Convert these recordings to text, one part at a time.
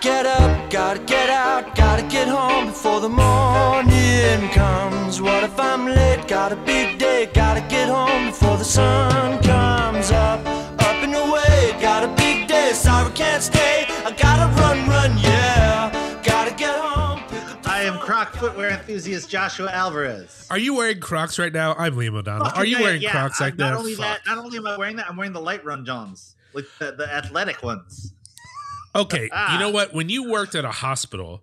get up, gotta get out, gotta get home before the morning comes. What if I'm late? Got a big day, gotta get home before the sun comes up. Up and away, got a big day, sorry can't stay. I gotta run, run, yeah. Gotta get home. pick I am phone. Croc footwear enthusiast Joshua Alvarez. Are you wearing Crocs right now? I'm Liam O'Donnell. Fucking Are you yeah, wearing yeah, Crocs I- like not that? Only that, not only am I wearing that, I'm wearing the light run Johns, like the, the athletic ones. Okay, Ah. you know what? When you worked at a hospital,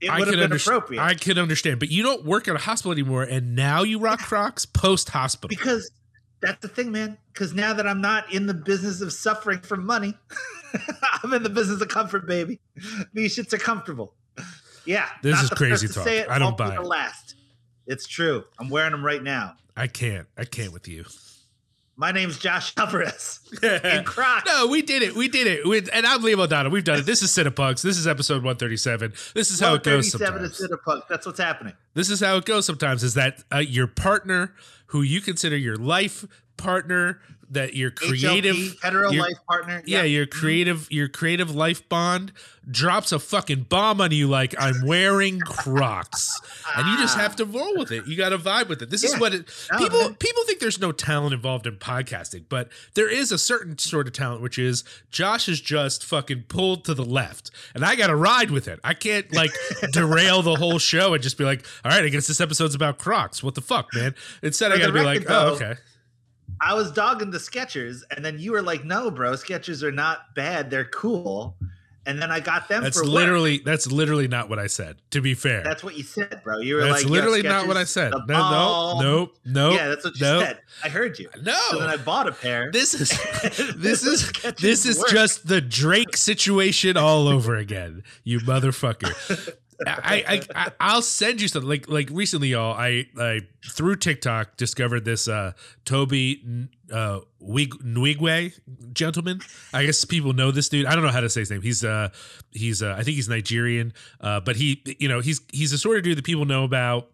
It I would have been appropriate I could understand, but you don't work at a hospital anymore, and now you rock Crocs post hospital. because that's the thing, man. Because now that I'm not in the business of suffering for money, I'm in the business of comfort, baby. These shits are comfortable. Yeah, This is crazy talk. say it, I don't buy it. Last, it's true. I'm wearing them right now. I can't. I can't with you. My name's Josh Alvarez Crocs. No, we did it. We did it. We, and I'm Liam O'Donnell. We've done it. This is Cinepunks. This is episode 137. This is how it goes 137 is sometimes. Cinepunk. That's what's happening. This is how it goes sometimes is that uh, your partner, who you consider your life partner, that your creative HLP, hetero your- life partner. yeah, your creative your creative life bond drops a fucking bomb on you like I'm wearing Crocs. And you just have to roll with it. You got to vibe with it. This is what it people man. people think there's no talent involved in podcasting, but there is a certain sort of talent which is Josh is just fucking pulled to the left and I got to ride with it. I can't like derail the whole show and just be like, "All right, I guess this episode's about Crocs. What the fuck, man?" Instead I got to be like, record, "Oh, okay." I was dogging the Skechers, and then you were like, "No, bro, Skechers are not bad. They're cool." And then I got them That's for work. literally that's literally not what I said. To be fair. That's what you said, bro. You were That's like, "Yo, literally not what I said. No, no, ball." nope, nope. Yeah, that's what you nope. said. I heard you. No. So then I bought a pair. This is this is this is work. just the Drake situation all over again. You motherfucker. I, I, I I'll send you something like like recently, y'all. I I through TikTok discovered this uh Tobe uh Nwigwe gentleman. I guess people know this dude. I don't know how to say his name. He's uh he's uh I think he's Nigerian. Uh, but he you know he's he's the sort of dude that people know about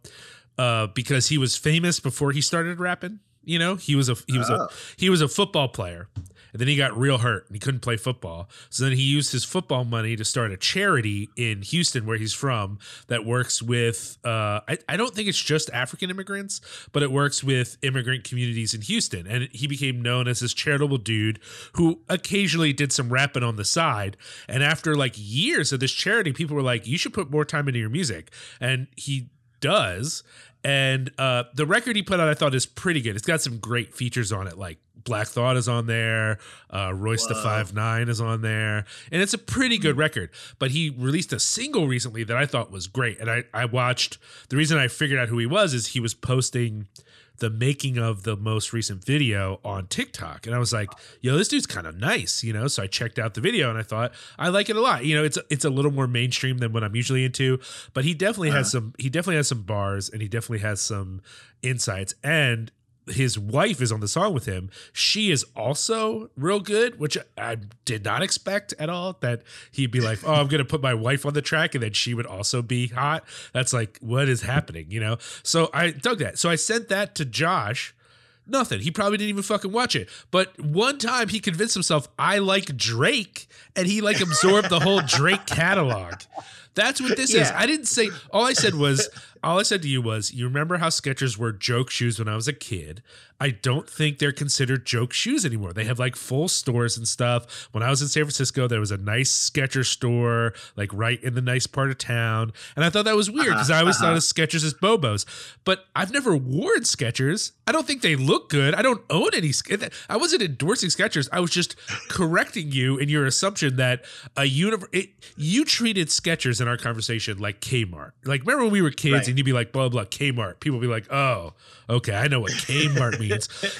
uh because he was famous before he started rapping. You know, he was a he was a Oh. he was a football player and then he got real hurt and he couldn't play football. So then he used his football money to start a charity in Houston, where he's from, that works with, uh, I, I don't think it's just African immigrants, but it works with immigrant communities in Houston. And he became known as this charitable dude who occasionally did some rapping on the side. And after like years of this charity, people were like, you should put more time into your music. And he does. And uh, the record he put out, I thought, is pretty good. It's got some great features on it, like Black Thought is on there, uh, Royce the Five Nine is on there, and it's a pretty good record. But he released a single recently that I thought was great, and I I watched. The reason I figured out who he was is he was posting the making of the most recent video on TikTok. And I was like, yo, this dude's kind of nice, you know? So I checked out the video and I thought, I like it a lot. You know, it's it's a little more mainstream than what I'm usually into, but he definitely has some he definitely has some bars and he definitely has some insights. And his wife is on the song with him. She is also real good, which I did not expect at all. That he'd be like, "Oh, I'm gonna put my wife on the track," and then she would also be hot. That's like, what is happening, you know? So I dug that. So I sent that to Josh. Nothing. He probably didn't even fucking watch it. But one time he convinced himself I like Drake, and he like absorbed the whole Drake catalog. That's what this is. I didn't say. All I said was, all I said to you was, you remember how Skechers were joke shoes when I was a kid? I don't think they're considered joke shoes anymore. They have like full stores and stuff. When I was in San Francisco, there was a nice Skechers store, like right in the nice part of town, and I thought that was weird because I always thought uh-huh. of Skechers as Bobos. But I've never worn Skechers. I don't think they look good. I don't own any. I wasn't endorsing Skechers. I was just correcting you in your assumption that a universe. You treated Skechers in our conversation like Kmart. Like remember when we were kids Right. and you'd be like blah blah Kmart. People would be like, oh, okay, I know what Kmart means.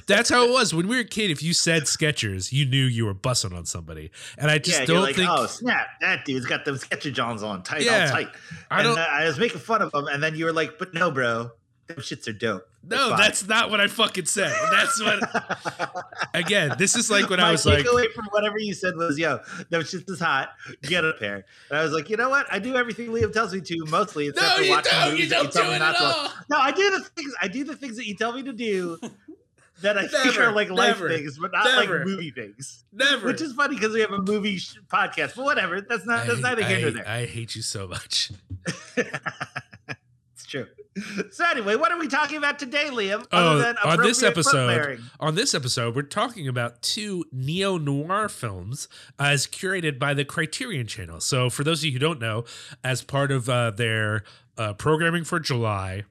That's how it was when we were a kid. If you said Skechers, you knew you were bussing on somebody. And I just yeah, don't like, think. oh snap, that dude's got them Sketcher Johns on tight, Yeah. all tight. I and don't- uh, I was making fun of him, and then you were like, but no, bro, them shits are dope. No, that's not what I fucking said. That's what. Again, this is like when My I was like, takeaway from whatever you said was, "Yo, them shits is hot. Get a pair." And I was like, you know what? I do everything Liam tells me to, mostly except No, for you watching don't. movies You don't tell do me not to. No, I do the things. I do the things that you tell me to do. that I think are like life never, things, but not never. like movie things. Never. Which is funny because we have a movie sh- podcast, but whatever. That's not. That's I, neither here nor there. I hate you so much. it's true. So anyway, what are we talking about today, Liam? Than on this episode. On this episode, we're talking about two neo noir films as curated by the Criterion Channel. So, for those of you who don't know, as part of uh, their uh, programming for July,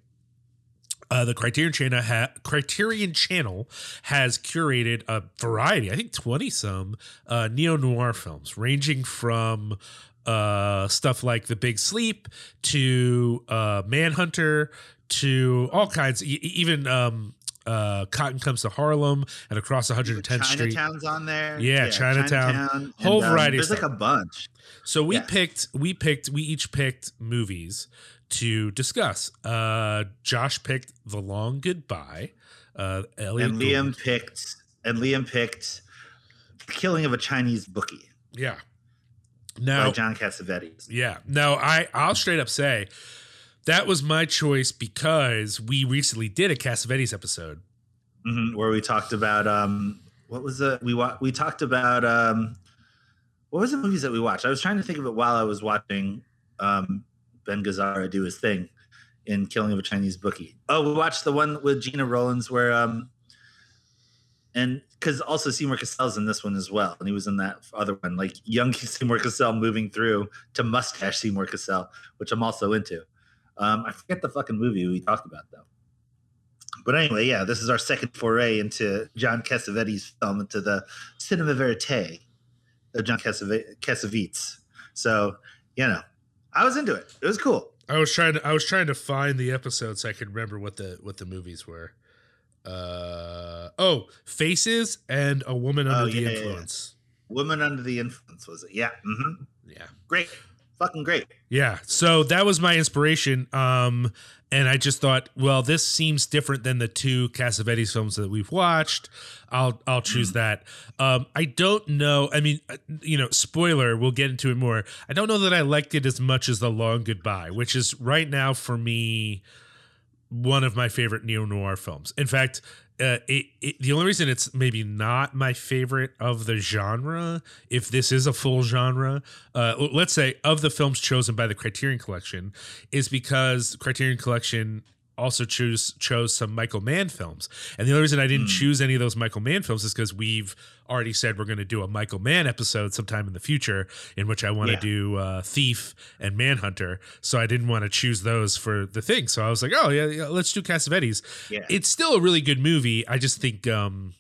uh, the Criterion Channel, ha- Criterion Channel has curated a variety, I think twenty some uh, neo noir films, ranging from uh, stuff like The Big Sleep to uh, Manhunter to all kinds, e- even um, uh, Cotton Comes to Harlem and Across 110th Street. Chinatown's on there. Yeah, Chinatown. Chinatown. Whole And, um, variety of There's like stuff. a bunch. So we Yeah. picked, we picked, we each picked movies to discuss. Uh, Josh picked The Long Goodbye. Uh, Elliott And Liam Gould. picked. And Liam picked. The Killing of a Chinese Bookie yeah. By John Cassavetes. yeah. No, I I'll straight up say that was my choice because we recently did a Cassavetes episode. Mhm, where we talked about um what was the we wa- we talked about um what was the movies that we watched? I was trying to think of it while I was watching um Ben Gazzara do his thing in Killing of a Chinese Bookie. Oh, we watched the one with Gena Rowlands where um and because also Seymour Cassel's in this one as well, and he was in that other one, like young Seymour Cassel moving through to mustache Seymour Cassel, which I'm also into. Um, I forget the fucking movie we talked about though. But anyway, yeah, this is our second foray into John Cassavetes' film, into the cinema verite of John Cassavetes. So, you know, I was into it. It was cool. I was trying to I was trying to find the episodes so I could remember what the what the movies were. Uh oh, Faces and A Woman Under Oh, the yeah, yeah, yeah. Influence. Woman Under the Influence, was it? Yeah. hmm Yeah. Great. Fucking great. Yeah. So that was my inspiration. Um and I just thought, well, this seems different than the two Cassavetes films that we've watched. I'll I'll choose that. Um I don't know. I mean, uh, you know, spoiler, we'll get into it more. I don't know that I liked it as much as The Long Goodbye, which is right now for me one of my favorite neo noir films. In fact, uh, it, it, the only reason it's maybe not my favorite of the genre, if this is a full genre, uh, let's say of the films chosen by the Criterion Collection, is because Criterion Collection also choose chose some Michael Mann films. And the only reason I didn't Hmm. choose any of those Michael Mann films is because we've already said we're going to do a Michael Mann episode sometime in the future, in which I want to Yeah. do uh, Thief and Manhunter. So I didn't want to choose those for the thing. So I was like, oh yeah, yeah let's do Cassavetes. Yeah. It's still a really good movie. I just think um,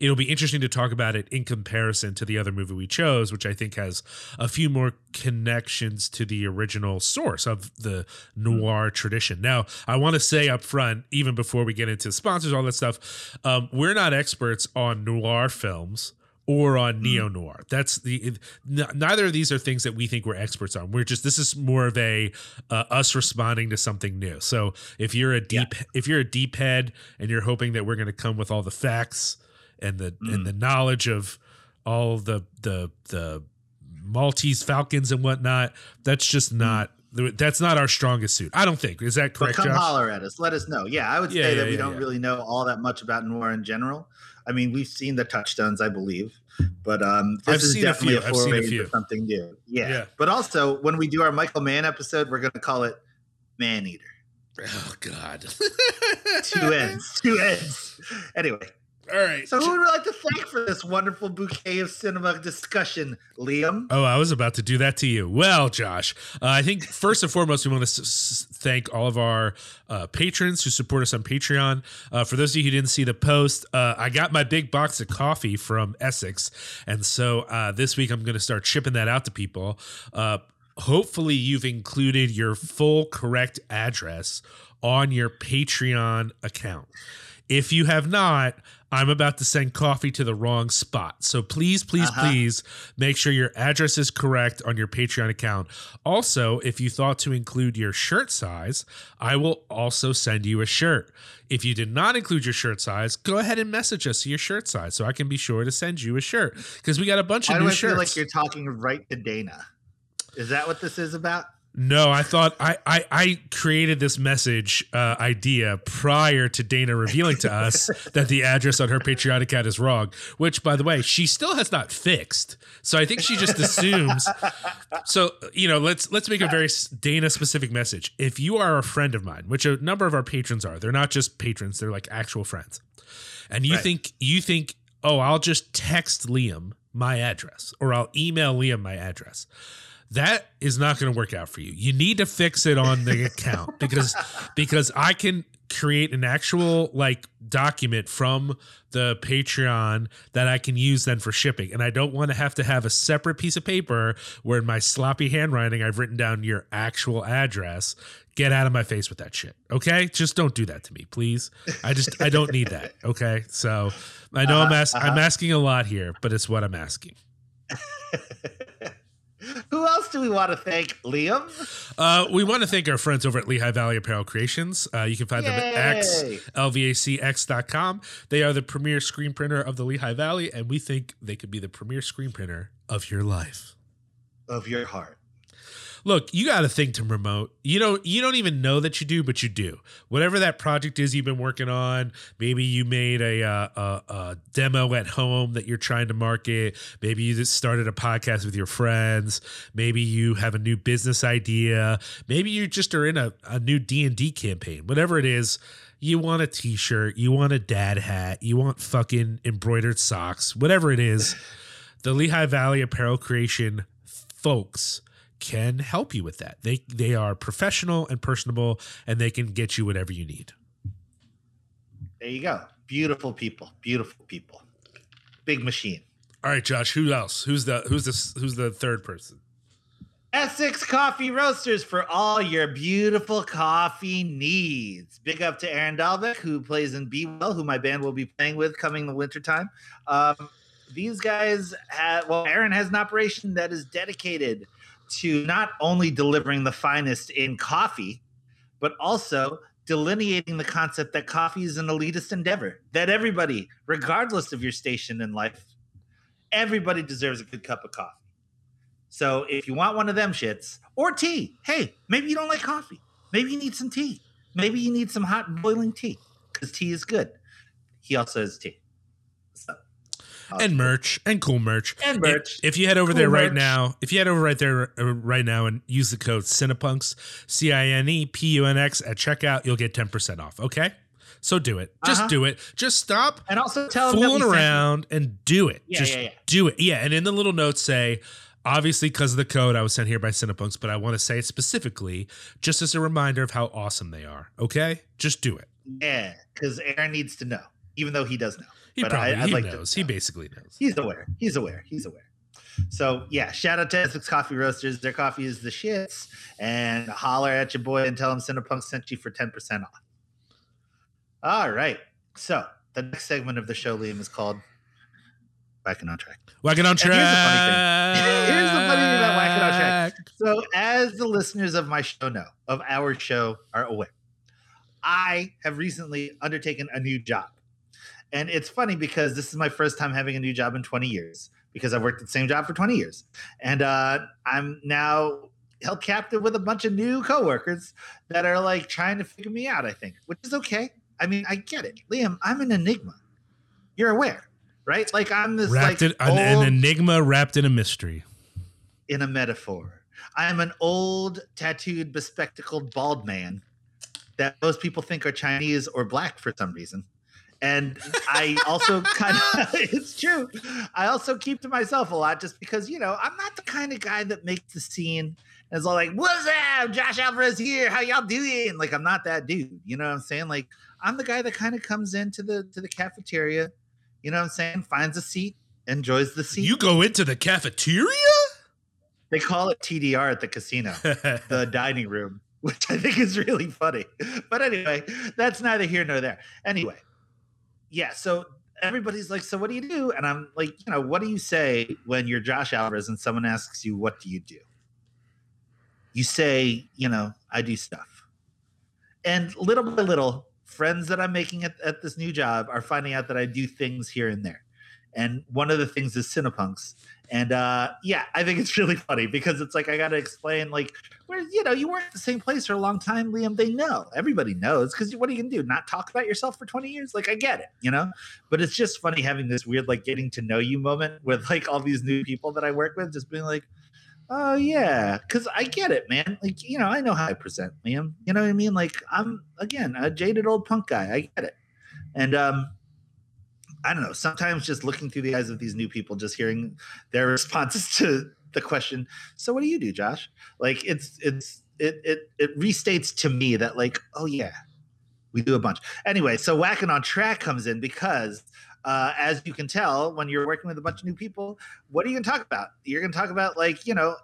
it'll be interesting to talk about it in comparison to the other movie we chose, which I think has a few more connections to the original source of the noir tradition. Now, I want to say up front, even before we get into sponsors, all that stuff, um, we're not experts on noir films or on neo noir. That's the neither of these are things that we think we're experts on. We're just this is more of a uh, us responding to something new. So if you're a deep if you're a deep head and you're hoping that we're going to come with all the facts and the and the knowledge of all the the the Maltese Falcons and whatnot, that's just not that's not our strongest suit. I don't think. Is that But correct, come Josh? holler at us. Let us know. Yeah, I would Yeah, say yeah, that we yeah, don't really know all that much about noir in general. I mean, we've seen the touchstones, I believe, but um, this I've is seen a definitely few. a a foray into something new. Yeah. Yeah. But also, when we do our Michael Mann episode, we're going to call it Man Eater. Oh God. Two ends. Two ends. Anyway, All right. so who would we like to thank for this wonderful bouquet of cinema discussion, Liam? Oh, I was about to do that to you. Well, Josh, uh, I think first and foremost, we want to s- s- thank all of our uh, patrons who support us on Patreon. Uh, for those of you who didn't see the post, uh, I got my big box of coffee from Essex. And so uh, this week, I'm going to start shipping that out to people. Uh, hopefully, you've included your full correct address on your Patreon account. If you have not, I'm about to send coffee to the wrong spot. So please, please, Uh-huh. please make sure your address is correct on your Patreon account. Also, if you thought to include your shirt size, I will also send you a shirt. If you did not include your shirt size, go ahead and message us your shirt size so I can be sure to send you a shirt because we got a bunch Why of do new I shirts. feel like you're talking right to Dana? Is that what this is about? No, I thought I I, I created this message uh, idea prior to Dana revealing to us that the address on her Patreon account is wrong. Which, by the way, she still has not fixed. So I think she just assumes. So you know, let's let's make a very Dana specific message. If you are a friend of mine, which a number of our patrons are, they're not just patrons; they're like actual friends. And you Right. think you think, oh, I'll just text Liam my address, or I'll email Liam my address that is not going to work out for you. You need to fix it on the account because because I can create an actual like document from the Patreon that I can use then for shipping. And I don't want to have to have a separate piece of paper where in my sloppy handwriting I've written down your actual address. Get out of my face with that shit. Okay? Just don't do that to me, please. I just I don't need that. Okay? So I know I'm Uh-huh, I'm asking a lot here, but it's what I'm asking. Who else do we want to thank, Liam? Uh, we want to thank our friends over at Lehigh Valley Apparel Creations. Uh, you can find them at X, Yay. lvacx.com. They are the premier screen printer of the Lehigh Valley, and we think they could be the premier screen printer of your life. Of your heart. Look, you got a thing to promote. You don't you don't even know that you do, but you do. Whatever that project is you've been working on, maybe you made a, uh, a, a demo at home that you're trying to market. Maybe you just started a podcast with your friends. Maybe you have a new business idea. Maybe you just are in a, a new D and D campaign. Whatever it is, you want a T-shirt, you want a dad hat, you want fucking embroidered socks. Whatever it is, the Lehigh Valley Apparel Creation folks can help you with that. They they are professional and personable and they can get you whatever you need. There you go. Beautiful people. Beautiful people. Big machine. All right, Josh, who else? Who's the who's the who's the third person? Essex Coffee Roasters for all your beautiful coffee needs. Big up to Aaron Dalbeck, who plays in Be Well, who my band will be playing with coming the wintertime. Um, these guys have, well, Aaron has an operation that is dedicated to not only delivering the finest in coffee, but also delineating the concept that coffee is an elitist endeavor, that everybody, regardless of your station in life, everybody deserves a good cup of coffee. So if you want one of them shits or tea, hey, maybe you don't like coffee. Maybe you need some tea. Maybe you need some hot boiling tea because tea is good. He also has tea. And merch and cool merch. And merch. If, if you head over Cool there right merch. now, if you head over right there uh, right now and use the code Cinepunks, C I N E P U N X at checkout, you'll get 10% off. Okay? So do it. Just Uh-huh. do it. Just stop and also tell fooling around and do it. Yeah, Just yeah, yeah. do it. Yeah. And in the little notes say, obviously, because of the code, I was sent here by Cinepunks, but I want to say it specifically just as a reminder of how awesome they are. Okay? Just do it. Yeah, because Aaron needs to know, even though he does know. He But probably I- I'd he like to knows. He basically knows. He's aware. He's aware. He's aware. So yeah, shout out to Essex Coffee Roasters. Their coffee is the shits. And holler at your boy and tell him Cinepunk sent you for 10% off. All right. So the next segment of the show, Liam, is called Whacking on Track. Whacking on here's the funny track. thing. Here's the funny thing about Whacking on Track. So, as the listeners of my show know, of our show are aware, I have recently undertaken a new job. And it's funny because this is my first time having a new job in 20 years because I've worked at the same job for 20 years. And uh, I'm now held captive with a bunch of new coworkers that are like trying to figure me out, I think, which is okay. I mean, I get it. Liam, I'm an enigma. You're aware, right? Like I'm this Wrapped like in an, an enigma wrapped in a mystery. in a metaphor. I am an old, tattooed, bespectacled, bald man that most people think are Chinese or black for some reason. And I also kind of, it's true. I also keep to myself a lot just because, you know, I'm not the kind of guy that makes the scene and is all like, what's up? Josh Alvarez here. How y'all doing? Like, I'm not that dude. You know what I'm saying? Like, I'm the guy that kind of comes into the to the cafeteria, you know what I'm saying? Finds a seat, enjoys the seat. You go into the cafeteria? They call it TDR at the casino, the dining room, which I think is really funny. But anyway, that's neither here nor there. Anyway, yeah, so everybody's like, So what do you do? And I'm like, You know, what do you say when you're Josh Alvarez and someone asks you, What do you do? You say, You know, I do stuff. And little by little, friends that I'm making at, at this new job are finding out that I do things here and there. and one of the things is Cinepunks. And uh, yeah, I think it's really funny because it's like I got to explain, like, where you know you weren't at the same place for a long time, Liam. They know, everybody knows, because what are you gonna do? Not talk about yourself for twenty years? Like, I get it, you know. But it's just funny having this weird, like, getting to know you moment with like all these new people that I work with, just being like, oh yeah, because I get it, man. Like, you know, I know how I present, Liam. You know what I mean? Like, I'm again a jaded old punk guy. I get it, and um I don't know. Sometimes just looking through the eyes of these new people, just hearing their responses to the question. So, what do you do, Josh? Like, it's it's it it it restates to me that like, oh yeah, we do a bunch. Anyway, so whacking on track comes in because. Uh, as you can tell, when you're working with a bunch of new people, what are you going to talk about? You're going to talk about like you know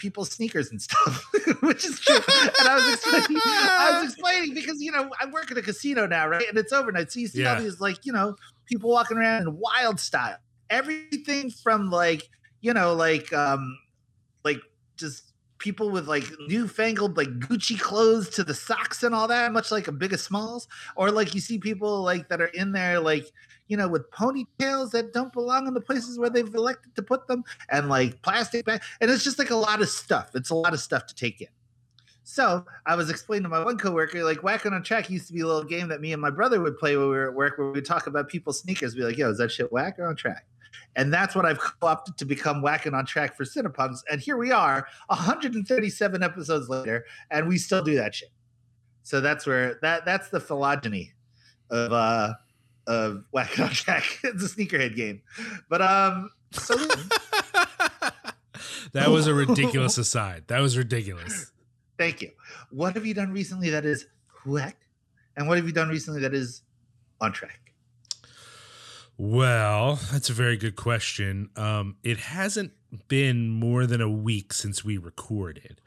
people's sneakers and stuff, which is true. and I was explaining, I was explaining because you know I work at a casino now, right? And it's overnight, so you see Yeah. all these like you know people walking around in wild style. Everything from like you know like um like just people with like newfangled like Gucci clothes to the socks and all that, much like a Biggie Smalls, or like you see people like that are in there like you know with ponytails that don't belong in the places where they've elected to put them, and like plastic bags. and it's just like a lot of stuff. It's a lot of stuff to take in. So I was explaining to my one coworker, like whacking on track used to be a little game that me and my brother would play when we were at work, where we would talk about people's sneakers. Be like, "Yo, is that shit whack or on track?" And that's what I've co-opted to become whacking on track for Cinepunks. And here we are, 137 episodes later, and we still do that shit. So that's where that that's the phylogeny of uh of whacking on track. it's a sneakerhead game, but um. So that was a ridiculous aside. That was ridiculous. Thank you. What have you done recently that is whack? And what have you done recently that is on track? Well, that's a very good question. Um, it hasn't been more than a week since we recorded.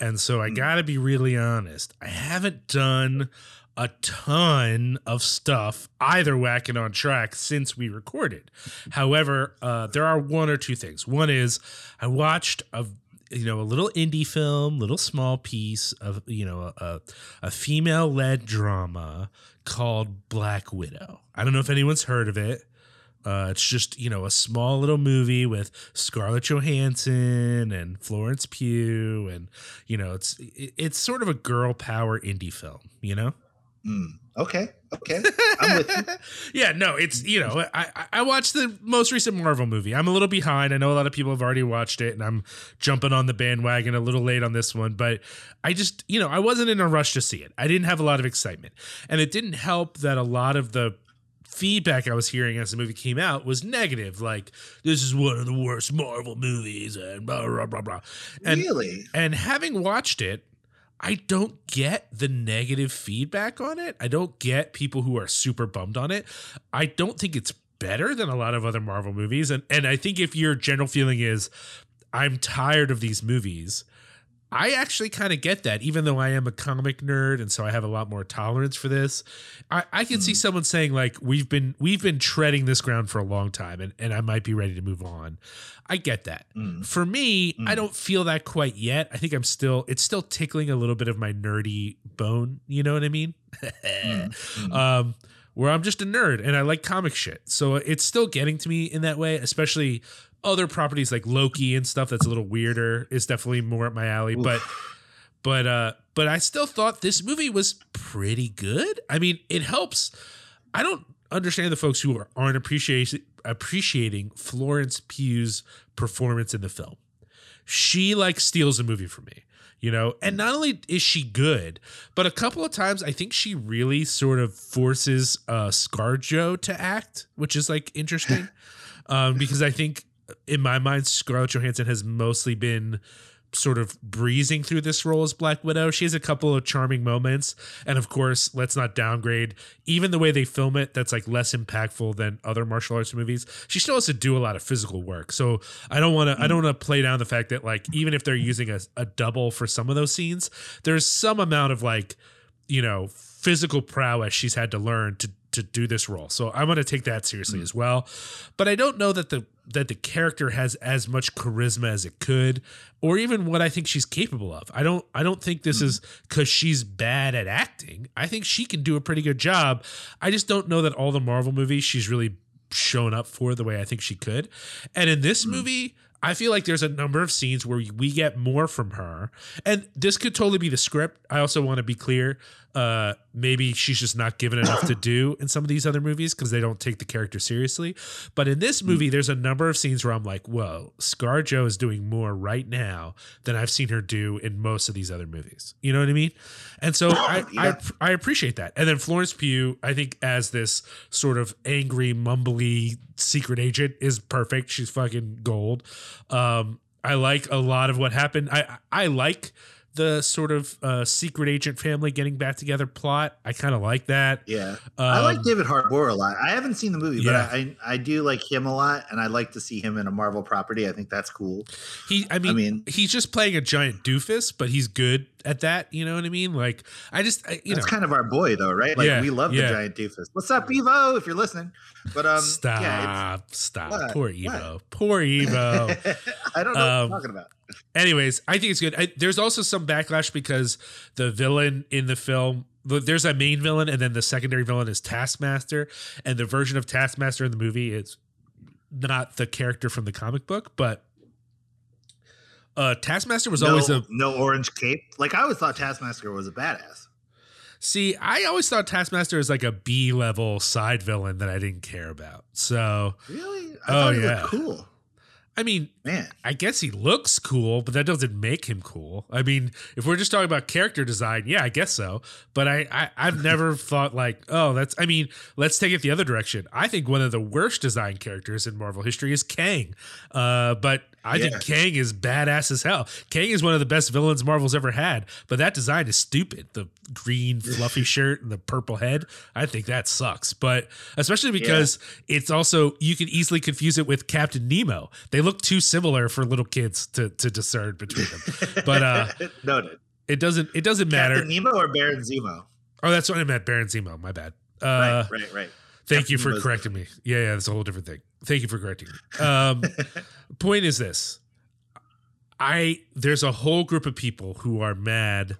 And so I Hmm. got to be really honest. I haven't done a ton of stuff either whacking on track since we recorded. However, uh, there are one or two things. One is I watched a you know a little indie film, little small piece of you know a, a female led drama called Black Widow. I don't know if anyone's heard of it. Uh, it's just you know a small little movie with Scarlett Johansson and Florence Pugh, and you know it's it, it's sort of a girl power indie film. You know. Hmm. Okay. Okay. I'm with you. yeah, no, it's you know, I I- I watched the most recent Marvel movie. I'm a little behind. I know a lot of people have already watched it, and I'm jumping on the bandwagon a little late on this one. But I just you know, I wasn't in a rush to see it. I didn't have a lot of excitement, and it didn't help that a lot of the feedback I was hearing as the movie came out was negative. Like this is one of the worst Marvel movies, and blah blah blah blah. And really? and having watched it, I don't get the negative feedback on it. I don't get people who are super bummed on it. I don't think it's better than a lot of other Marvel movies. And and I think if your general feeling is I'm tired of these movies, I actually kind of get that, even though I am a comic nerd and so I have a lot more tolerance for this. I, I can see someone saying like we've been we've been treading this ground for a long time and, and I might be ready to move on. I get that. Mm. For me, I Mm. don't feel that quite yet. I think I'm still it's still tickling a little bit of my nerdy bone. You know what I mean? Mm. Mm. um, where I'm just a nerd and I like comic shit. So it's still getting to me in that way, especially other properties like Loki and stuff that's a little weirder is definitely more up my alley. But but uh but I still thought this movie was pretty good. I mean, it helps. I don't understand the folks who are, aren't appreciating appreciating Florence Pugh's performance in the film. She like steals the movie for me, you know. And not only is she good, but a couple of times I think she really sort of forces uh ScarJo to act, which is like interesting. um, because I think in my mind, Scarlett Johansson has mostly been sort of breezing through this role as Black Widow. She has a couple of charming moments. And of course, let's not downgrade even the way they film it, that's like less impactful than other martial arts movies. She still has to do a lot of physical work. So I don't want to I don't want to play down the fact that like even if they're using a, a double for some of those scenes, there's some amount of like, you know, physical prowess she's had to learn to to do this role. So I'm to take that seriously mm. as well. But I don't know that the that the character has as much charisma as it could or even what I think she's capable of. I don't I don't think this is cuz she's bad at acting. I think she can do a pretty good job. I just don't know that all the Marvel movies she's really shown up for the way I think she could. And in this Mhm. movie, I feel like there's a number of scenes where we get more from her. And this could totally be the script. I also want to be clear. Uh, maybe she's just not given enough to do in some of these other movies because they don't take the character seriously. But in this movie, there's a number of scenes where I'm like, whoa, Scar ScarJo is doing more right now than I've seen her do in most of these other movies. You know what I mean? And so I, Yeah. I I appreciate that. And then Florence Pugh, I think, as this sort of angry, mumbly secret agent is perfect. She's fucking gold. Um, I like a lot of what happened. I I like the sort of uh, secret agent family getting back together plot. I kind of like that. Yeah, I like Um, David Harbour a lot. I haven't seen the movie, Yeah. but I, I do like him a lot, and I like to see him in a Marvel property. I think that's cool. He, I mean, I mean, he's just playing a giant doofus, but he's good at that. You know what I mean? Like, I just, I, you that's know, kind of our boy, though, right? Like Yeah, we love yeah. the giant doofus. What's up, Evo? If you're listening, but um, stop, yeah, stop. What? Poor What? Evo. Poor Evo. I don't know what Um, you're talking about. Anyways, I think it's good. I, there's also some backlash because the villain in the film, there's a main villain, and then the secondary villain is Taskmaster, and the version of Taskmaster in the movie is not the character from the comic book, but uh, Taskmaster was no, always a no orange cape. Like I always thought Taskmaster was a badass. See, I always thought Taskmaster is like a B level side villain that I didn't care about. So, Really? I Oh, thought he yeah. looked cool. I mean, Man, I guess he looks cool, but that doesn't make him cool. I mean, if we're just talking about character design, yeah, I guess so. But I, I I've never thought like, oh, that's. I mean, let's take it the other direction. I think one of the worst design characters in Marvel history is Kang. Uh, but I Yeah. think Kang is badass as hell. Kang is one of the best villains Marvel's ever had. But that design is stupid. The green fluffy shirt and the purple head. I think that sucks. But especially because it's also you can easily confuse it with Captain Nemo. They look too similar for little kids to to discern between them. But uh noted. it doesn't it doesn't matter. Captain Nemo or Baron Zemo? Oh, that's what I meant. Baron Zemo. My bad. Uh, right, right, right. Thank Captain you for correcting me. Yeah, yeah, that's a whole different thing. Thank you for correcting me. Um, point is this: I there's a whole group of people who are mad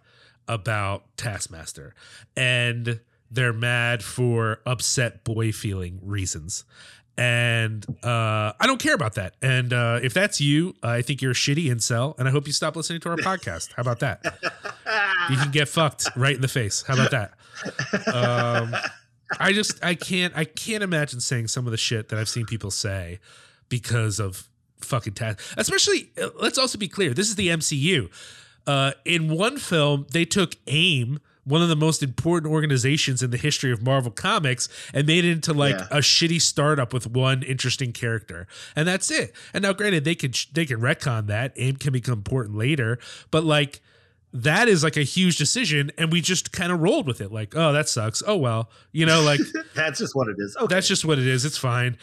about Taskmaster, and they're mad for upset boy feeling reasons. And uh, I don't care about that. And uh, if that's you, I think you're a shitty incel, and I hope you stop listening to our podcast. How about that? You can get fucked right in the face. How about that? Um, I just I can't I can't imagine saying some of the shit that I've seen people say because of fucking task. Especially, uh, let's also be clear. This is the MCU. Uh, in one film, they took AIM, one of the most important organizations in the history of Marvel Comics, and made it into like Yeah. a shitty startup with one interesting character, and that's it. And now, granted, they can they can retcon that. AIM can become important later, but like that is like a huge decision and we just kind of rolled with it like oh that sucks oh well you know like That's just what it is. Okay. that's just what it is it's fine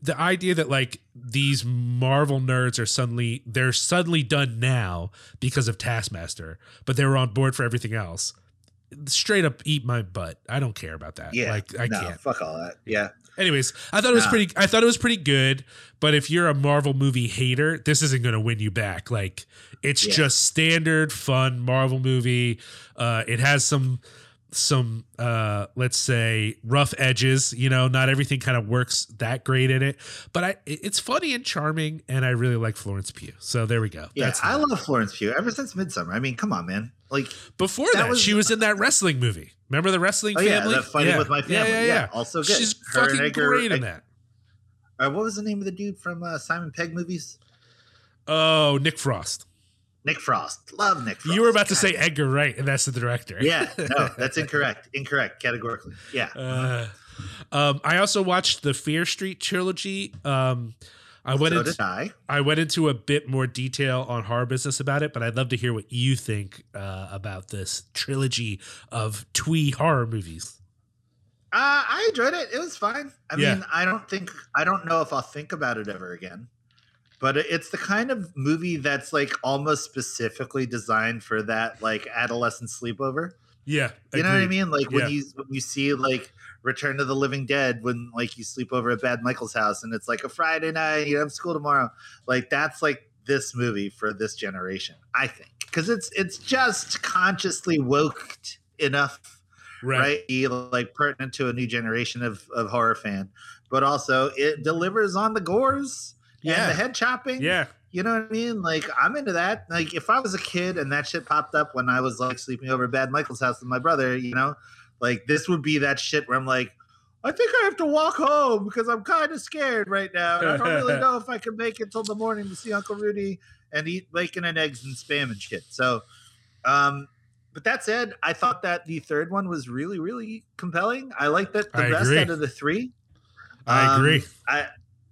the idea that like these marvel nerds are suddenly they're suddenly done now because of taskmaster but they were on board for everything else straight up eat my butt i don't care about that yeah. like i no, can't Fuck all that. Yeah. Anyways i thought it was Nah. pretty i thought it was pretty good but if you're a marvel movie hater this isn't going to win you back like it's Yeah. just standard fun marvel movie uh it has some some uh let's say rough edges you know not everything kind of works that great in it but i it's funny and charming and i really like florence pugh so there we go Yeah. That's I love Florence Pugh ever since Midsommar. I mean, come on, man. Like, before that that, was- she was in that wrestling movie remember the wrestling oh yeah, family that fighting with my family. yeah, Yeah, yeah, yeah. also good. she's Her fucking Edgar- great in that Uh, what was the name of the dude from uh, Simon Pegg movies? oh nick frost Nick Frost. Love Nick Frost. You were about to say Edgar Wright, and that's the director. Yeah, no, that's incorrect. Incorrect, categorically. Yeah. Uh, um, I also watched the Fear Street trilogy. Um, I went so into did I. I went into a bit more detail on horror business about it, but I'd love to hear what you think uh, about this trilogy of twee horror movies. Uh, I enjoyed it. It was fine. I Yeah. mean, I don't think I don't know if I'll think about it ever again. But it's the kind of movie that's like almost specifically designed for that like adolescent sleepover. Yeah, You know what I mean? Like Yeah. when you when you see like Return to the Living Dead when like you sleep over at Bad Michael's house and it's like a Friday night, you have school tomorrow. Like that's like this movie for this generation, I think. Cuz it's it's just consciously woke enough Right. right? Like pertinent to a new generation of, of horror fan, but also it delivers on the gores and Yeah. the head chopping. Yeah. You know what I mean? Like I'm into that. Like if I was a kid and that shit popped up when I was like sleeping over at Bad Michael's house with my brother, you know, like this would be that shit where I'm like, I think I have to walk home because I'm kind of scared right now. And I don't really know if I can make it till the morning to see Uncle Rudy and eat bacon and eggs and spam and shit. So, um, but that said, I thought that the third one was really, really compelling. I like that the I best agree. out of the three. I Um, agree. I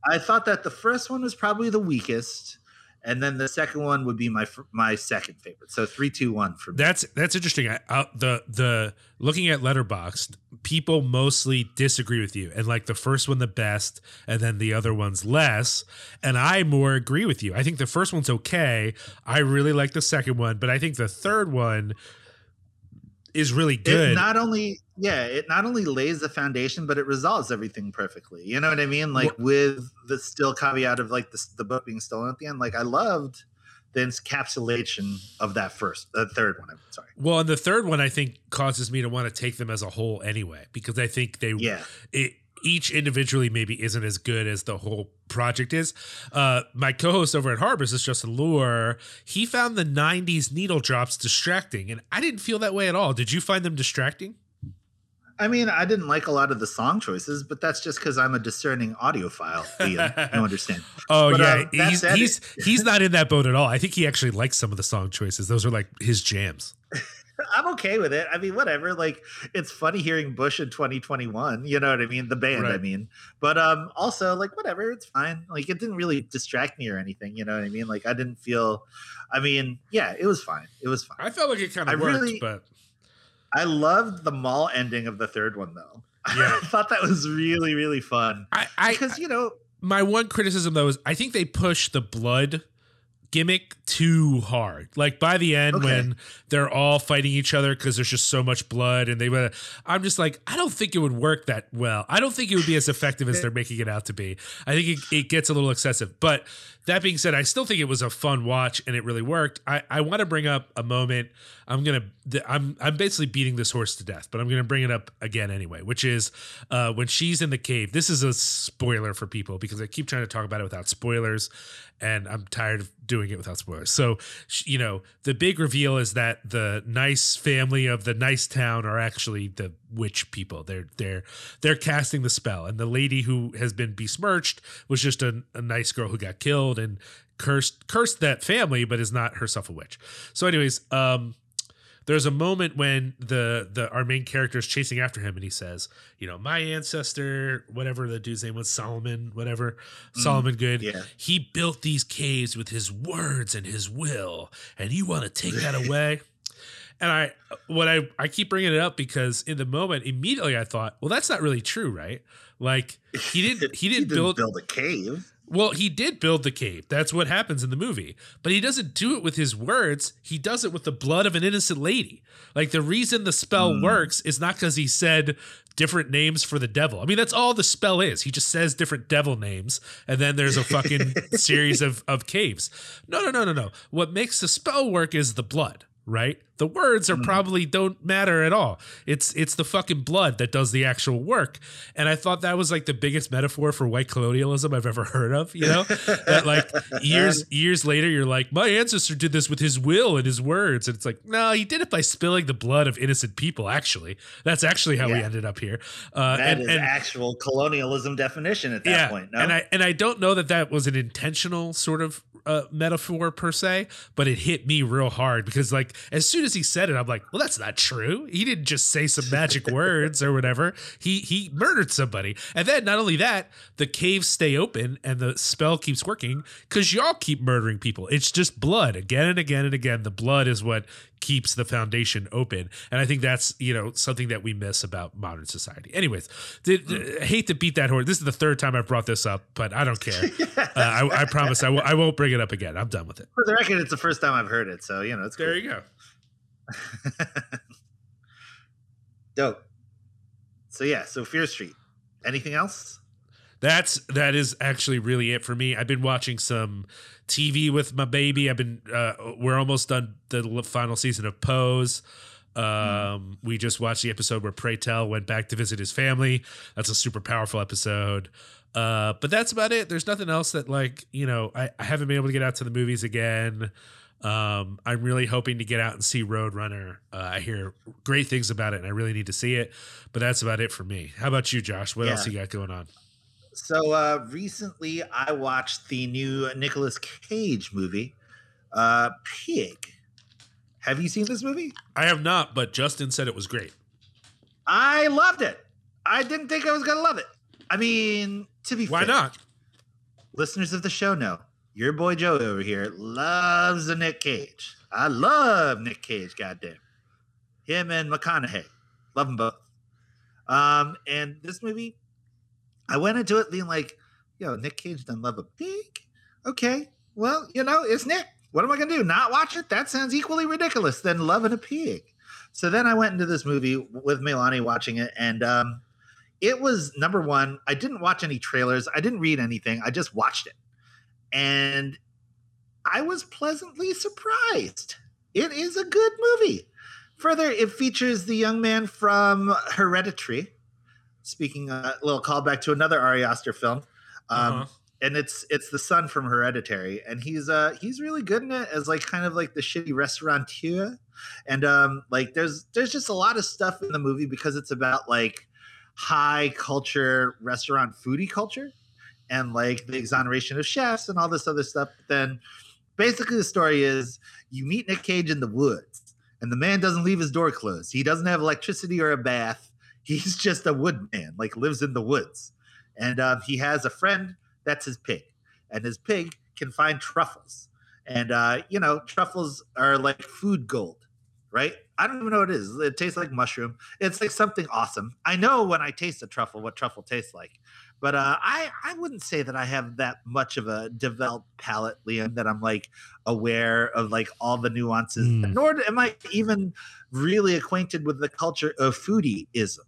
I thought that the first one was probably the weakest, and then the second one would be my my second favorite. So three, two, one for me. That's that's interesting. I, the the looking at Letterboxd, people mostly disagree with you, and like the first one the best, and then the other ones less. And I more agree with you. I think the first one's okay. I really like the second one, but I think the third one is really It good. not only yeah, it not only lays the foundation, but it resolves everything perfectly. You know what I mean? Like with the still caveat of like the, the book being stolen at the end. Like I loved the encapsulation of that first, the third one. I'm sorry. well, and the third one I think causes me to want to take them as a whole anyway, because I think they Yeah, it, each individually maybe isn't as good as the whole project is. Uh, my co-host over at Harbors is Justin Lure. He found the '90s needle drops distracting, and I didn't feel that way at all. Did you find them distracting? I mean, I didn't like a lot of the song choices, but that's just because I'm a discerning audiophile. Liam, you understand? Oh But, yeah, um, he's he's he's not in that boat at all. I think he actually likes some of the song choices. Those are like his jams. I'm okay with it. I mean, whatever. Like, it's funny hearing Bush in 2021. You know what I mean? The band, I mean. But um, also, like, whatever. It's fine. Like, it didn't really distract me or anything. You know what I mean? Like, I didn't feel. I mean, yeah, it was fine. It was fine. I felt like it kind I of worked, really- but I loved the mall ending of the third one, though. Yeah. I thought that was really, really fun I, I because you know, my one criticism though is I think they push the blood gimmick too hard. Like by the end Okay. when they're all fighting each other because there's just so much blood and they I'm just like I don't think it would work that well. I don't think it would be as effective as they're making it out to be. I think it, it gets a little excessive. But that being said, I still think it was a fun watch and it really worked. I, I want to bring up a moment. I'm gonna I'm I'm basically beating this horse to death, but I'm gonna bring it up again anyway, which is uh, when she's in the cave. This is a spoiler for people because I keep trying to talk about it without spoilers, and I'm tired of doing it without spoilers. So you know, the big reveal is that the nice family of the nice town are actually the witch people. They're they're they're casting the spell, and the lady who has been besmirched was just a, a nice girl who got killed and cursed cursed that family, but is not herself a witch. So, anyways, um, there's a moment when the the our main character is chasing after him and he says you know my ancestor whatever the dude's name was solomon whatever mm, solomon Goode yeah. he built these caves with his words and his will and you want to take that away and i what i i keep bringing it up because in the moment immediately i thought well that's not really true right like he didn't he didn't, build build a cave. Well, he did build the cave. That's what happens in the movie. But he doesn't do it with his words. He does it with the blood of an innocent lady. Like the reason the spell Hmm. works is not because he said different names for the devil. I mean, that's all the spell is. He just says different devil names, and then there's a fucking series of, of caves. No, no, no, no, no. What makes the spell work is the blood, right? The words are Hmm. probably don't matter at all. It's it's the fucking blood that does the actual work. And I thought that was like the biggest metaphor for white colonialism I've ever heard of, you know? that like years years later you're like, my ancestor did this with his will and his words. And it's like, no, he did it by spilling the blood of innocent people, actually. That's actually how we ended up here. Uh That and, is and actual colonialism definition at that yeah, point. No? and I and I don't know that that was an intentional sort of uh, metaphor per se, but it hit me real hard because like as soon as he said it, I'm like, well, that's not true. He didn't just say some magic words or whatever. He he murdered somebody, and then not only that, the caves stay open and the spell keeps working because y'all keep murdering people. It's just blood again and again and again. The blood is what keeps the foundation open and i think that's you know something that we miss about modern society anyways did, hate to beat that horse this is the third time i've brought this up but i don't care uh, I, I promise I w- I won't bring it up again i'm done with it For the record, it's the first time I've heard it, so you know it's cool. there you go Dope. So yeah, so Fear Street. Anything else? that's that is actually really it for me i've been watching some tv with my baby i've been uh we're almost done the final season of pose Um, we just watched the episode where Pray Tell went back to visit his family. That's a super powerful episode. Uh, but that's about it. There's nothing else that like you know I, I haven't been able to get out to the movies again. Um, I'm really hoping to get out and see Roadrunner. Uh, I hear great things about it, and I really need to see it. But that's about it for me. How about you, Josh? What Yeah. else you got going on? So uh, recently, I watched the new Nicolas Cage movie, uh, Pig. Have you seen this movie? I have not, but Justin said it was great. I loved it. I didn't think I was gonna love it. I mean, to be Why fair, not? listeners of the show know your boy Joey over here loves the Nick Cage. I love Nick Cage, goddamn. Him and McConaughey. Love them both. Um, and this movie, I went into it being like, yo, Nick Cage doesn't love a pig. Okay. Well, you know, it's Nick. What am I gonna do? Not watch it? That sounds equally ridiculous than loving a pig. So then I went into this movie with Milani watching it, and um, it was number one. I didn't watch any trailers. I didn't read anything. I just watched it, and I was pleasantly surprised. It is a good movie. Further, it features the young man from Hereditary. Speaking uh, a little callback to another Ari Aster film, um, Uh-huh. and it's it's the son from Hereditary, and he's uh he's really good in it as like kind of like the shitty restaurateur, and um like there's there's just a lot of stuff in the movie because it's about like high culture restaurant foodie culture and like the exoneration of chefs and all this other stuff. But then basically the story is you meet Nick Cage in the woods and the man doesn't leave his door closed. He doesn't have electricity or a bath. He's just a woodman, like lives in the woods. And um, he has a friend that's his pig. And his pig can find truffles. And, uh, you know, truffles are like food gold, right? I don't even know what it is. It tastes like mushroom. It's like something awesome. I know when I taste a truffle what truffle tastes like. But uh, I, I wouldn't say that I have that much of a developed palate, Liam, that I'm like aware of like all the nuances. Mm. Nor am I even really acquainted with the culture of foodieism.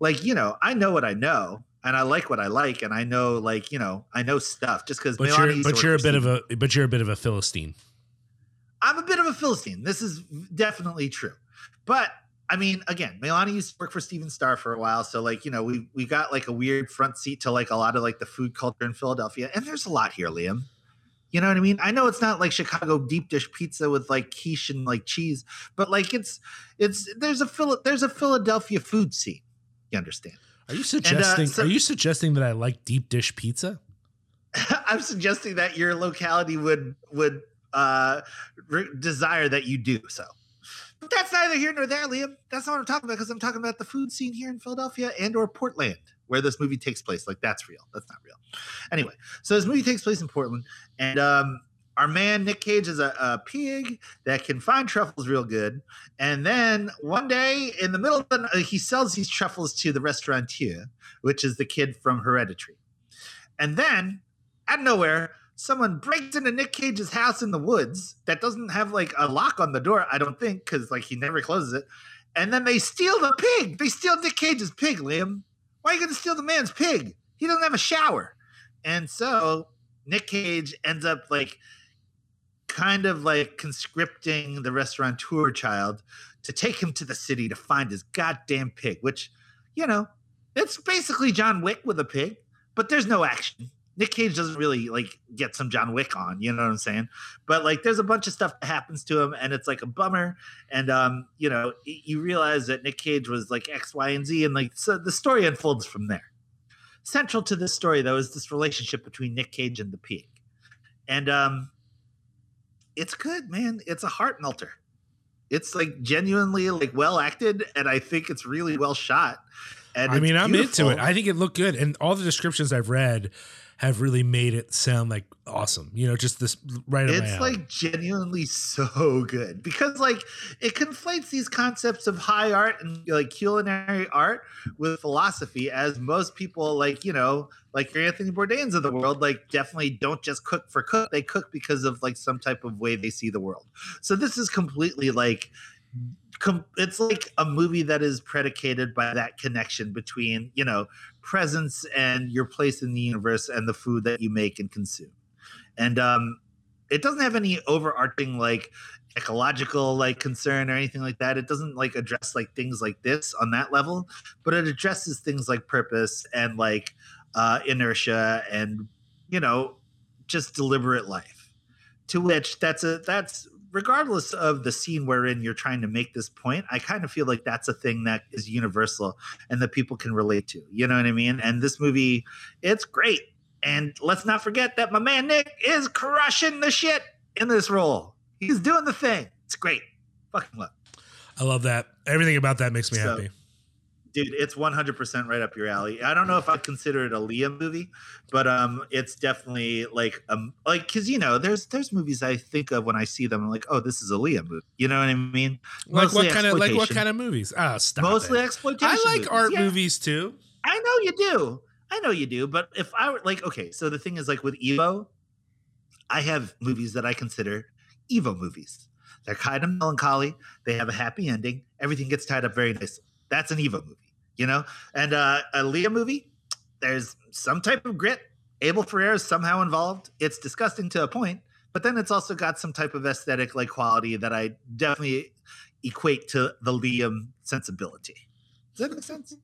Like, you know, I know what I know and I like what I like and I know like, you know, I know stuff just because But you're but you're a bit of a but you're a bit of a philistine. I'm a bit of a Philistine. This is definitely true. But I mean, again, Milani used to work for Stephen Starr for a while, so like you know, we we got like a weird front seat to like a lot of like the food culture in Philadelphia, and there's a lot here, Liam. You know what I mean? I know it's not like Chicago deep dish pizza with like quiche and like cheese, but like it's it's there's a Phil there's a Philadelphia food scene. You understand? Are you suggesting so- are you suggesting that I like deep dish pizza? I'm suggesting that your locality would would uh re- desire that you do so. But that's neither here nor there, Liam. That's not what I'm talking about because I'm talking about the food scene here in Philadelphia and or Portland, where this movie takes place. Like that's real. That's not real. Anyway, so this movie takes place in Portland, and um our man Nick Cage is a, a pig that can find truffles real good. And then one day in the middle of the night, he sells these truffles to the restaurateur, which is the kid from Hereditary. And then out of nowhere, someone breaks into Nick Cage's house in the woods that doesn't have like a lock on the door, I don't think, because like he never closes it. And then they steal the pig. They steal Nick Cage's pig, Liam. Why are you going to steal the man's pig? He doesn't have a shower. And so Nick Cage ends up like kind of like conscripting the restaurateur child to take him to the city to find his goddamn pig, which, you know, it's basically John Wick with a pig, but there's no action. Nick Cage doesn't really like get some John Wick on, you know what I'm saying? But like there's a bunch of stuff that happens to him and it's like a bummer. And um, you know, you realize that Nick Cage was like X, Y, and Z, and like so the story unfolds from there. Central to this story though is this relationship between Nick Cage and the pig. And um it's good, man. It's a heart melter. It's like genuinely like well acted, and I think it's really well shot. And I mean, I'm beautiful. into it. I think it looked good, and all the descriptions I've read have really made it sound like awesome. You know, just this right. it's alley. like genuinely so good because like it conflates these concepts of high art and like culinary art with philosophy as most people like you know like your anthony bourdains of the world like definitely don't just cook for cook they cook because of like some type of way they see the world so this is completely like it's like a movie that is predicated by that connection between you know presence and your place in the universe and the food that you make and consume and um it doesn't have any overarching like ecological like concern or anything like that. It doesn't like address like things like this on that level, but it addresses things like purpose and like uh, inertia and you know just deliberate life. To which that's a that's regardless of the scene wherein you're trying to make this point, I kind of feel like that's a thing that is universal and that people can relate to. You know what I mean? And this movie, it's great. And let's not forget that my man Nick is crushing the shit in this role. He's doing the thing. It's great. Fucking love. I love that. Everything about that makes me So- happy. Dude, it's 100% right up your alley. I don't know if I consider it a Liam movie, but um it's definitely like um like cuz you know, there's there's movies I think of when I see them I'm like, "Oh, this is a Liam movie." You know what I mean? Like what kind of like what kind of movies? Ah, stop. Mostly it. exploitation. I like movies. art Yeah. movies too. I know you do. I know you do. But if I were like, okay, so the thing is, like with Evo, I have movies that I consider Evo movies. They're kind of melancholy. They have a happy ending. Everything gets tied up very nicely. That's an Evo movie, you know? And uh, a Leah movie, there's some type of grit. Abel Ferrara is somehow involved. It's disgusting to a point, but then it's also got some type of aesthetic like quality that I definitely equate to the Liam sensibility. Does that make sense?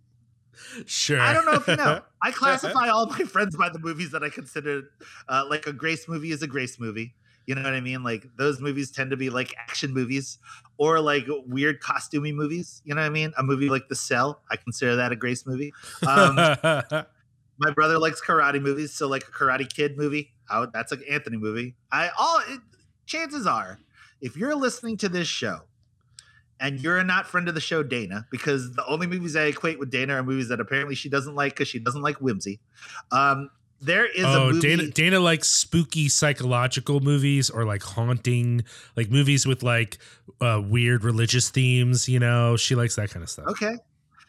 Sure. I don't know if you know. I classify all my friends by the movies that I consider uh, like a Grace movie is a Grace movie. You know what I mean? Like those movies tend to be like action movies or like weird costumey movies. You know what I mean? A movie like The Cell, I consider that a Grace movie. Um, my brother likes karate movies, so like a Karate Kid movie, oh, that's an Anthony movie. I all it, chances are, if you're listening to this show and you're a not friend of the show, Dana, because the only movies I equate with Dana are movies that apparently she doesn't like because she doesn't like whimsy. Um, there is a oh, movie. Dana Dana likes spooky psychological movies or like haunting, like movies with like uh, weird religious themes. You know, she likes that kind of stuff. Okay.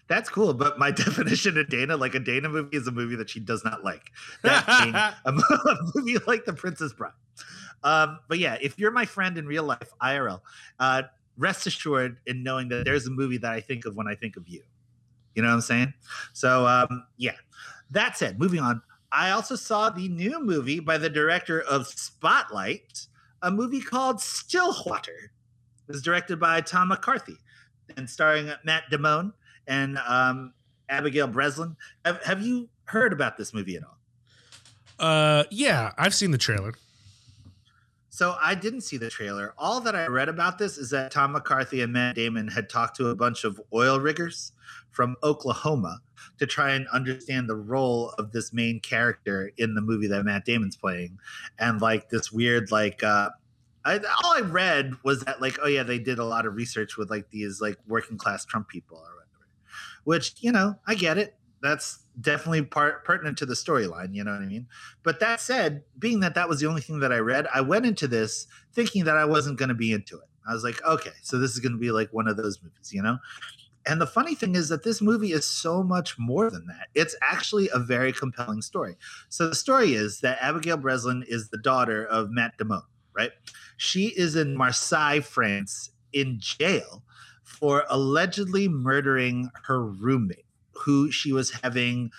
That's cool, but my definition of Dana, like a Dana movie, is a movie that she does not like. That being a, a movie like The Princess Bride. Um, but yeah, if you're my friend in real life, IRL, uh, rest assured in knowing that there's a movie that I think of when I think of you. You know what I'm saying? So um, yeah. That said, moving on. I also saw the new movie by the director of Spotlight, a movie called Stillwater. It was directed by Tom McCarthy and starring Matt Damon and um, Abigail Breslin. Have, have you heard about this movie at all? Uh, yeah, I've seen the trailer. So I didn't see the trailer. All that I read about this is that Tom McCarthy and Matt Damon had talked to a bunch of oil riggers from Oklahoma to try and understand the role of this main character in the movie that Matt Damon's playing. And like this weird, like, uh, I, all I read was that, like, oh yeah, they did a lot of research with like these like working class Trump people or whatever. Which you know, I get it. That's definitely part pertinent to the storyline. You know what I mean? But that said, being that that was the only thing that I read, I went into this thinking that I wasn't going to be into it. I was like, okay, so this is going to be like one of those movies, you know? And the funny thing is that this movie is so much more than that. It's actually a very compelling story. So the story is that Abigail Breslin is the daughter of Matt Damon, right? She is in Marseille, France, in jail for allegedly murdering her roommate, who she was having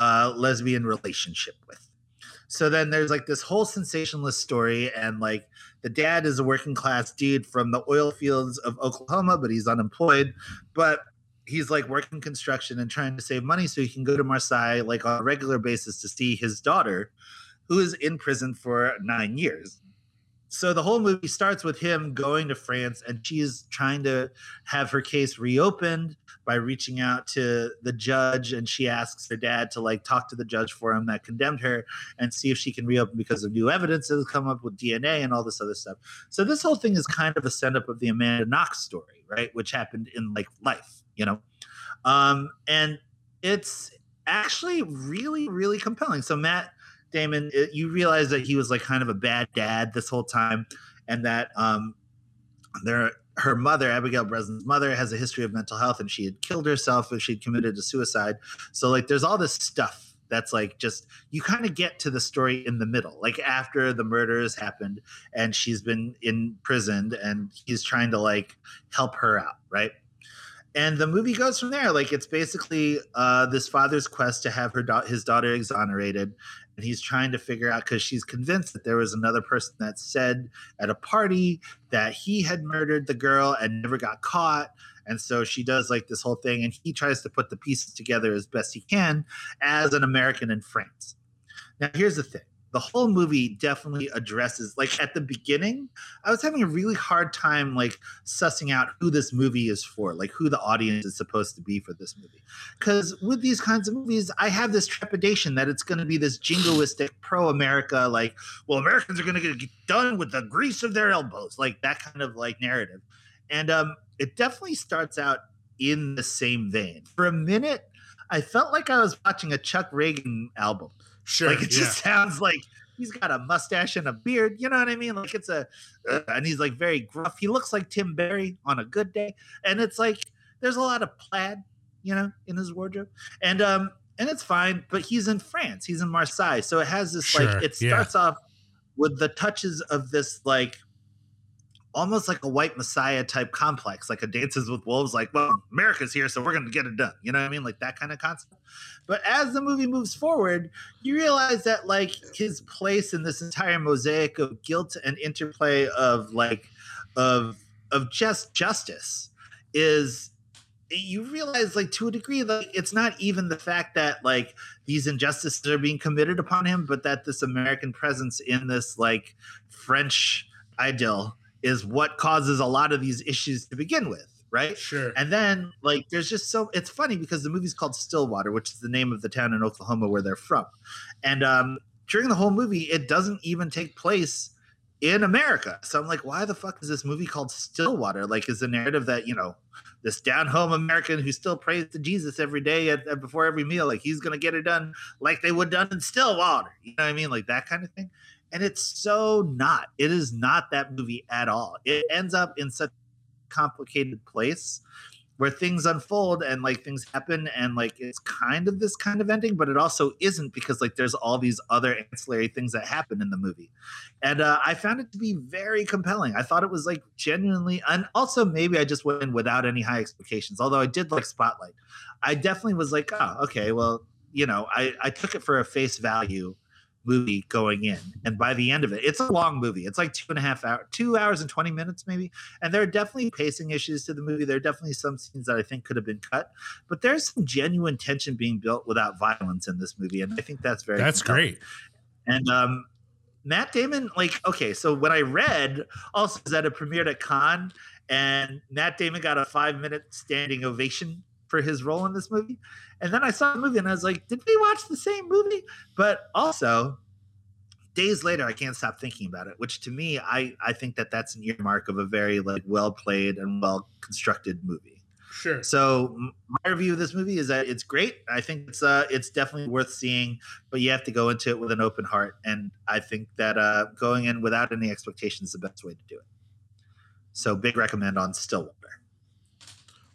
a lesbian relationship with. So then there's like this whole sensationalist story, and like the dad is a working class dude from the oil fields of Oklahoma, but he's unemployed. But he's like working construction and trying to save money so he can go to Marseille like on a regular basis to see his daughter, who is in prison for nine years. So the whole movie starts with him going to France and she's trying to have her case reopened by reaching out to the judge and she asks her dad to like talk to the judge for him that condemned her and see if she can reopen because of new evidence that has come up with DNA and all this other stuff. So this whole thing is kind of a send up of the Amanda Knox story, right? Which happened in like life, you know? Um, and it's actually really, really compelling. So Matt Damon, it, you realize that he was like kind of a bad dad this whole time, and that um, there her mother, Abigail Breslin's mother, has a history of mental health, and she had killed herself and she'd committed a suicide. So like, there's all this stuff that's like just you kind of get to the story in the middle, like after the murders happened and she's been imprisoned, and he's trying to like help her out, right? and the movie goes from there. Like it's basically uh, this father's quest to have her da- his daughter exonerated, and he's trying to figure out because she's convinced that there was another person that said at a party that he had murdered the girl and never got caught. And so she does like this whole thing, and he tries to put the pieces together as best he can as an American in France. Now, here's the thing the whole movie definitely addresses like at the beginning i was having a really hard time like sussing out who this movie is for like who the audience is supposed to be for this movie. Because with these kinds of movies i have this trepidation that it's going to be this jingoistic pro-america like well americans are going to get done with the grease of their elbows like that kind of like narrative. And um it definitely starts out in the same vein. For a minute i felt like i was watching a chuck ragan album Sure. like it yeah. just sounds like he's got a mustache and a beard. You know what I mean? Like it's a, uh, and he's like very gruff. He looks like Tim Berry on a good day, and it's like there's a lot of plaid, you know, in his wardrobe, and um, and it's fine. But he's in France. He's in Marseille, so it has this Sure, like it yeah. starts off with the touches of this like almost like a white messiah type complex like a dances with wolves like well america's here so we're gonna get it done you know what i mean? Like that kind of concept. But as the movie moves forward you realize that like his place in this entire mosaic of guilt and interplay of like of of just justice is you realize like to a degree like it's not even the fact that like these injustices are being committed upon him but that this american presence in this like french idyll is what causes a lot of these issues to begin with right Sure. and then like there's just so it's funny because the movie's called Stillwater, which is the name of the town in Oklahoma where they're from. And um during the whole movie, it doesn't even take place in America. So I'm like, why the fuck is this movie called Stillwater? Like, is the narrative that, you know, this down home American who still prays to Jesus every day at, at- before every meal, like he's gonna get it done like they would done in Stillwater. You know what I mean? Like that kind of thing. And it's so not. It is not that movie at all. It ends up in such complicated place where things unfold and like things happen and like it's kind of this kind of ending but it also isn't because like there's all these other ancillary things that happen in the movie and uh, i found it to be very compelling i thought it was like genuinely and also maybe i just went in without any high expectations although i did like spotlight i definitely was like oh okay well you know i i took it for a face value movie going in and by the end of it it's a long movie it's like two and a half hours two hours and 20 minutes maybe and there are definitely pacing issues to the movie there are definitely some scenes that i think could have been cut but there's some genuine tension being built without violence in this movie and i think that's very That's compelling. great. and um matt damon like okay so when i read also is that it premiered at Cannes and matt damon got a five minute standing ovation for his role in this movie. And then i saw the movie and i was like did we watch the same movie? But also days later i can't stop thinking about it which to me i i think that that's an earmark of a very like well played and well constructed movie. Sure. so my review of this movie is that it's great. I think it's uh it's definitely worth seeing but you have to go into it with an open heart. And i think that uh going in without any expectations is the best way to do it. So big recommend on stillwater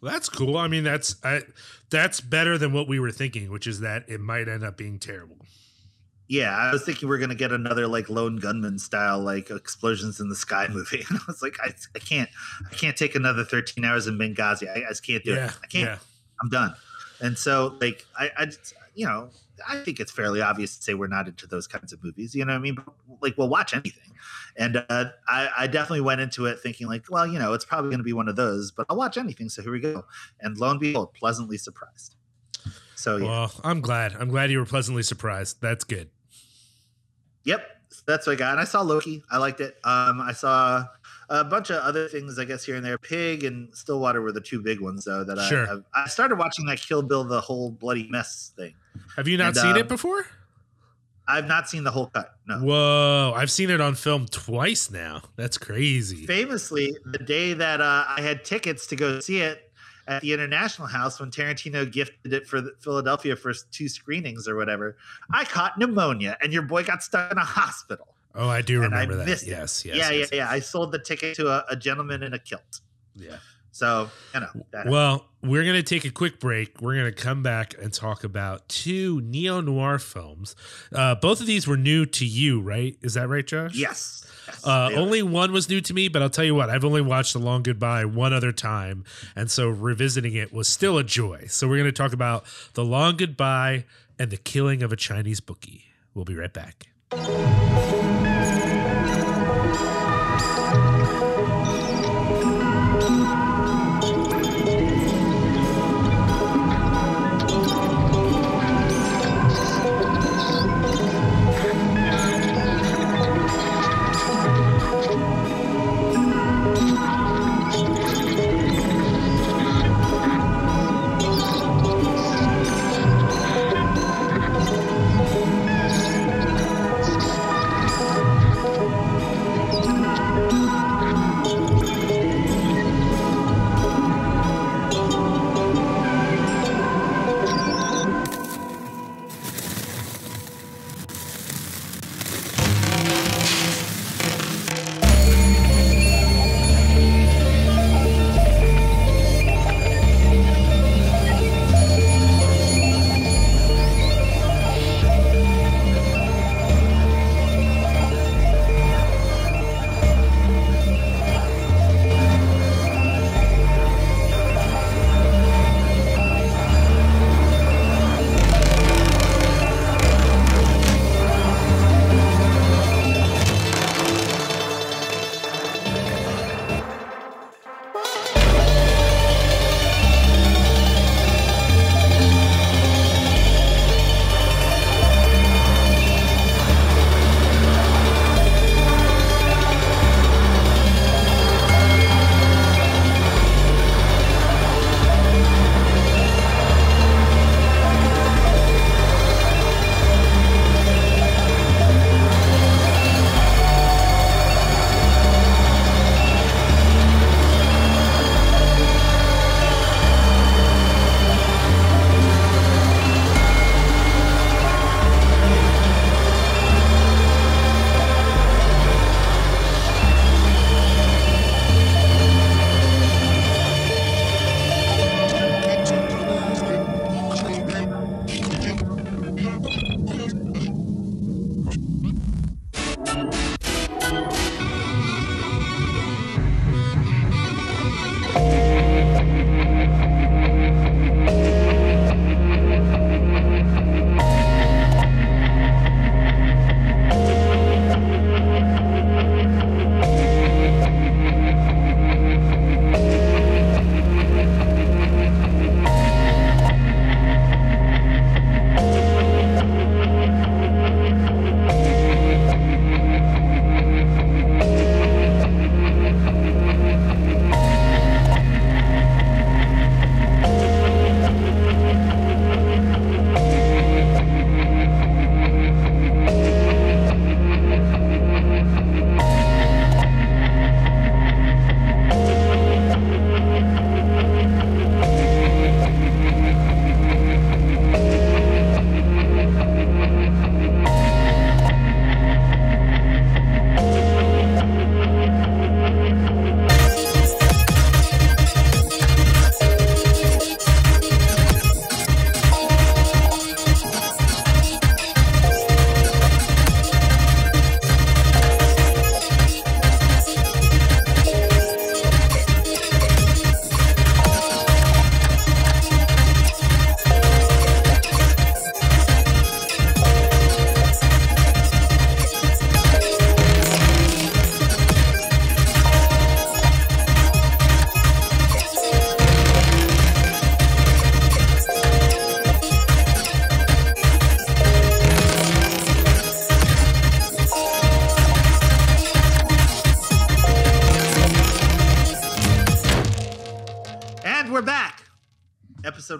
that's cool. I mean, that's I, that's better than what we were thinking, which is that it might end up being terrible. yeah i was thinking we are gonna get another like lone gunman style like explosions in the sky movie and i was like i, I can't i can't take another 13 hours in benghazi i, I just can't do yeah. it i can't Yeah. I'm done. And so, like, I, I, just, you know, I think it's fairly obvious to say we're not into those kinds of movies. You know what I mean? But, like, we'll watch anything. And uh, I, I definitely went into it thinking, like, well, you know, it's probably going to be one of those, but I'll watch anything. So here we go. And lo and behold, pleasantly surprised. So, yeah. Well, I'm glad. I'm glad you were pleasantly surprised. That's good. Yep, that's what I got. And I saw Loki. I liked it. Um, I saw a bunch of other things, I guess, here and there. Pig and Stillwater were the two big ones, though. That Sure. I, I started watching that Kill Bill, the whole bloody mess thing. Have you not And, seen um, it before? I've not seen the whole cut. No. Whoa, I've seen it on film twice now. That's crazy. Famously, the day that uh, I had tickets to go see it at the International House when Tarantino gifted it for the Philadelphia for two screenings or whatever, I caught pneumonia and your boy got stuck in a hospital. Oh, I do and I remember that. Yes, yes. yeah, yes, yeah, yeah. I sold the ticket to a, a gentleman in a kilt. yeah. So you know. Well, we're going to take a quick break. We're going to come back and talk about two neo noir films. Uh, both of these were new to you, right? Is that right, Josh? yes. yes, Uh, they are. only one was new to me, but I'll tell you what, I've only watched The Long Goodbye one other time. And so revisiting it was still a joy. So we're going to talk about The Long Goodbye and The Killing of a Chinese Bookie. We'll be right back.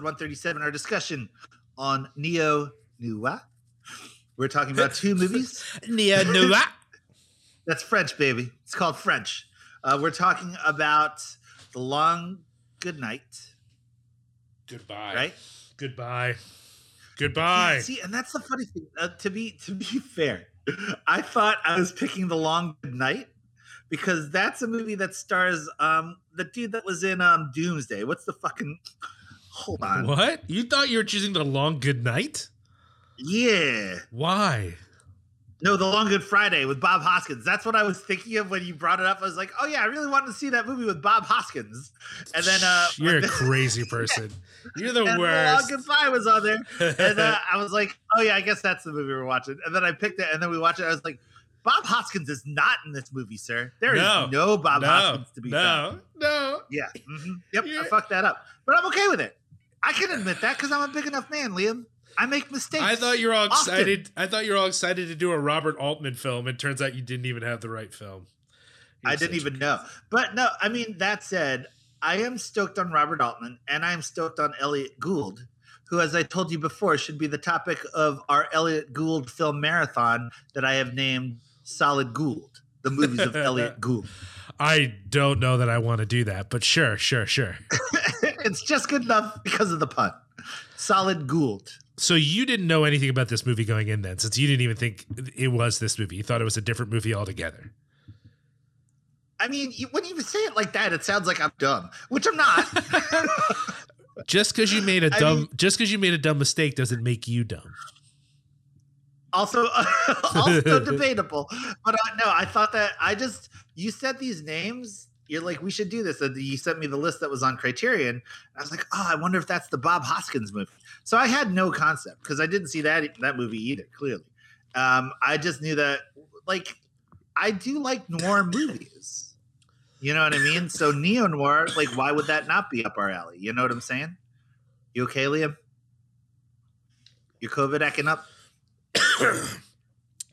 137, our discussion on Neo Noir. We're talking about two movies. Neo Noir. That's French, baby. It's called French. Uh, we're talking about The Long Good Night, Goodbye. right? Goodbye. Goodbye. Yeah, see, and that's the funny thing. Uh, to be to be fair, I thought I was picking The Long Good Night because that's a movie that stars um the dude that was in um Doomsday. What's the fucking hold on? What? You thought you were choosing the long good night? Yeah. Why? No, The Long Good Friday with Bob Hoskins. That's what I was thinking of when you brought it up. I was like, oh yeah, I really wanted to see that movie with Bob Hoskins. And then uh You're a crazy person. You're the and The Long worst. Goodbye was on there. And uh, I was like, oh yeah, I guess that's the movie we're watching. And then I picked it and then we watched it. I was like, Bob Hoskins is not in this movie, sir. There is No. no, Bob no, Hoskins to be found. no, no. Yeah. mhm. Yep. You're- I fucked that up. But I'm okay with it. I can admit that because I'm a big enough man, Liam. I make mistakes. I thought you were all Often. excited. I thought you were all excited to do a Robert Altman film. It turns out you didn't even have the right film. You're I didn't a- even know. But no, I mean, that said, I am stoked on Robert Altman and I am stoked on Elliott Gould, who, as I told you before, should be the topic of our Elliott Gould film marathon that I have named Solid Gould, the movies of Elliott Gould. I don't know that I want to do that, but sure, sure, sure. it's just good enough because of the pun. Solid Gould. So you didn't know anything about this movie going in then, since you didn't even think it was this movie. You thought it was a different movie altogether. I mean, you- when you say it like that, it sounds like I'm dumb, which I'm not. Just because you made a dumb, mean- just because you made a dumb mistake doesn't make you dumb. also also debatable but uh, no i thought that i just you said these names you're like we should do this. And you sent me the list that was on criterion. I was like oh i wonder if that's the bob hoskins movie. So i had no concept because i didn't see that that movie either clearly. Um i just knew that like i do like noir movies. You know what i mean? So neo noir like why would that not be up our alley? You know what i'm saying? You okay liam? You covid acting up?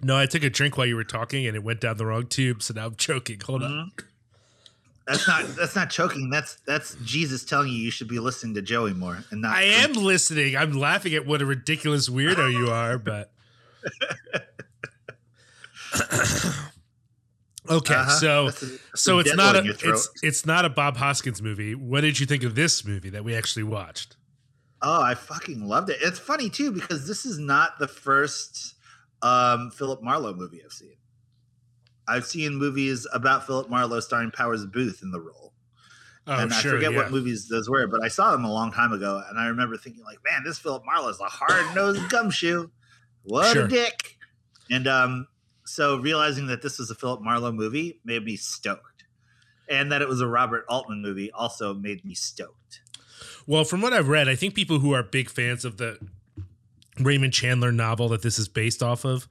No, I took a drink while you were talking and it went down the wrong tube, so now I'm choking. Hold on. That's not that's not choking. That's that's Jesus telling you you should be listening to Joey more and not. I am listening. I'm laughing at what a ridiculous weirdo you are, but okay. Uh-huh. So That's a- that's so it's not a in your throat. it's it's not a Bob Hoskins movie. What did you think of this movie that we actually watched? Oh, I fucking loved it. It's funny too because this is not the first um, Philip Marlowe movie I've seen. I've seen movies about Philip Marlowe starring Powers Boothe in the role. Oh, and I forget yeah. what movies those were, but I saw them a long time ago, and I remember thinking, like, man, this Philip Marlowe is a hard nosed gumshoe. What Sure. a dick! And um, so realizing that this was a Philip Marlowe movie made me stoked, and that it was a Robert Altman movie also made me stoked. Well, from what I've read, I think people who are big fans of the Raymond Chandler novel that this is based off of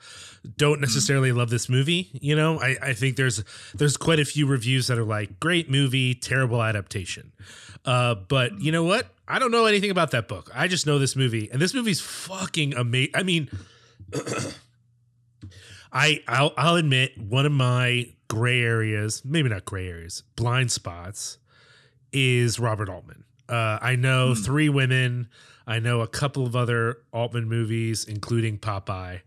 don't necessarily love this movie. You know, I, I think there's there's quite a few reviews that are like great movie, terrible adaptation. Uh, but you know what? I don't know anything about that book. I just know this movie, and this movie's fucking amazing. I mean, I I'll, I'll admit one of my gray areas, maybe not gray areas, blind spots, is Robert Altman. Uh, I know Hmm. Three Women. I know a couple of other Altman movies, including Popeye,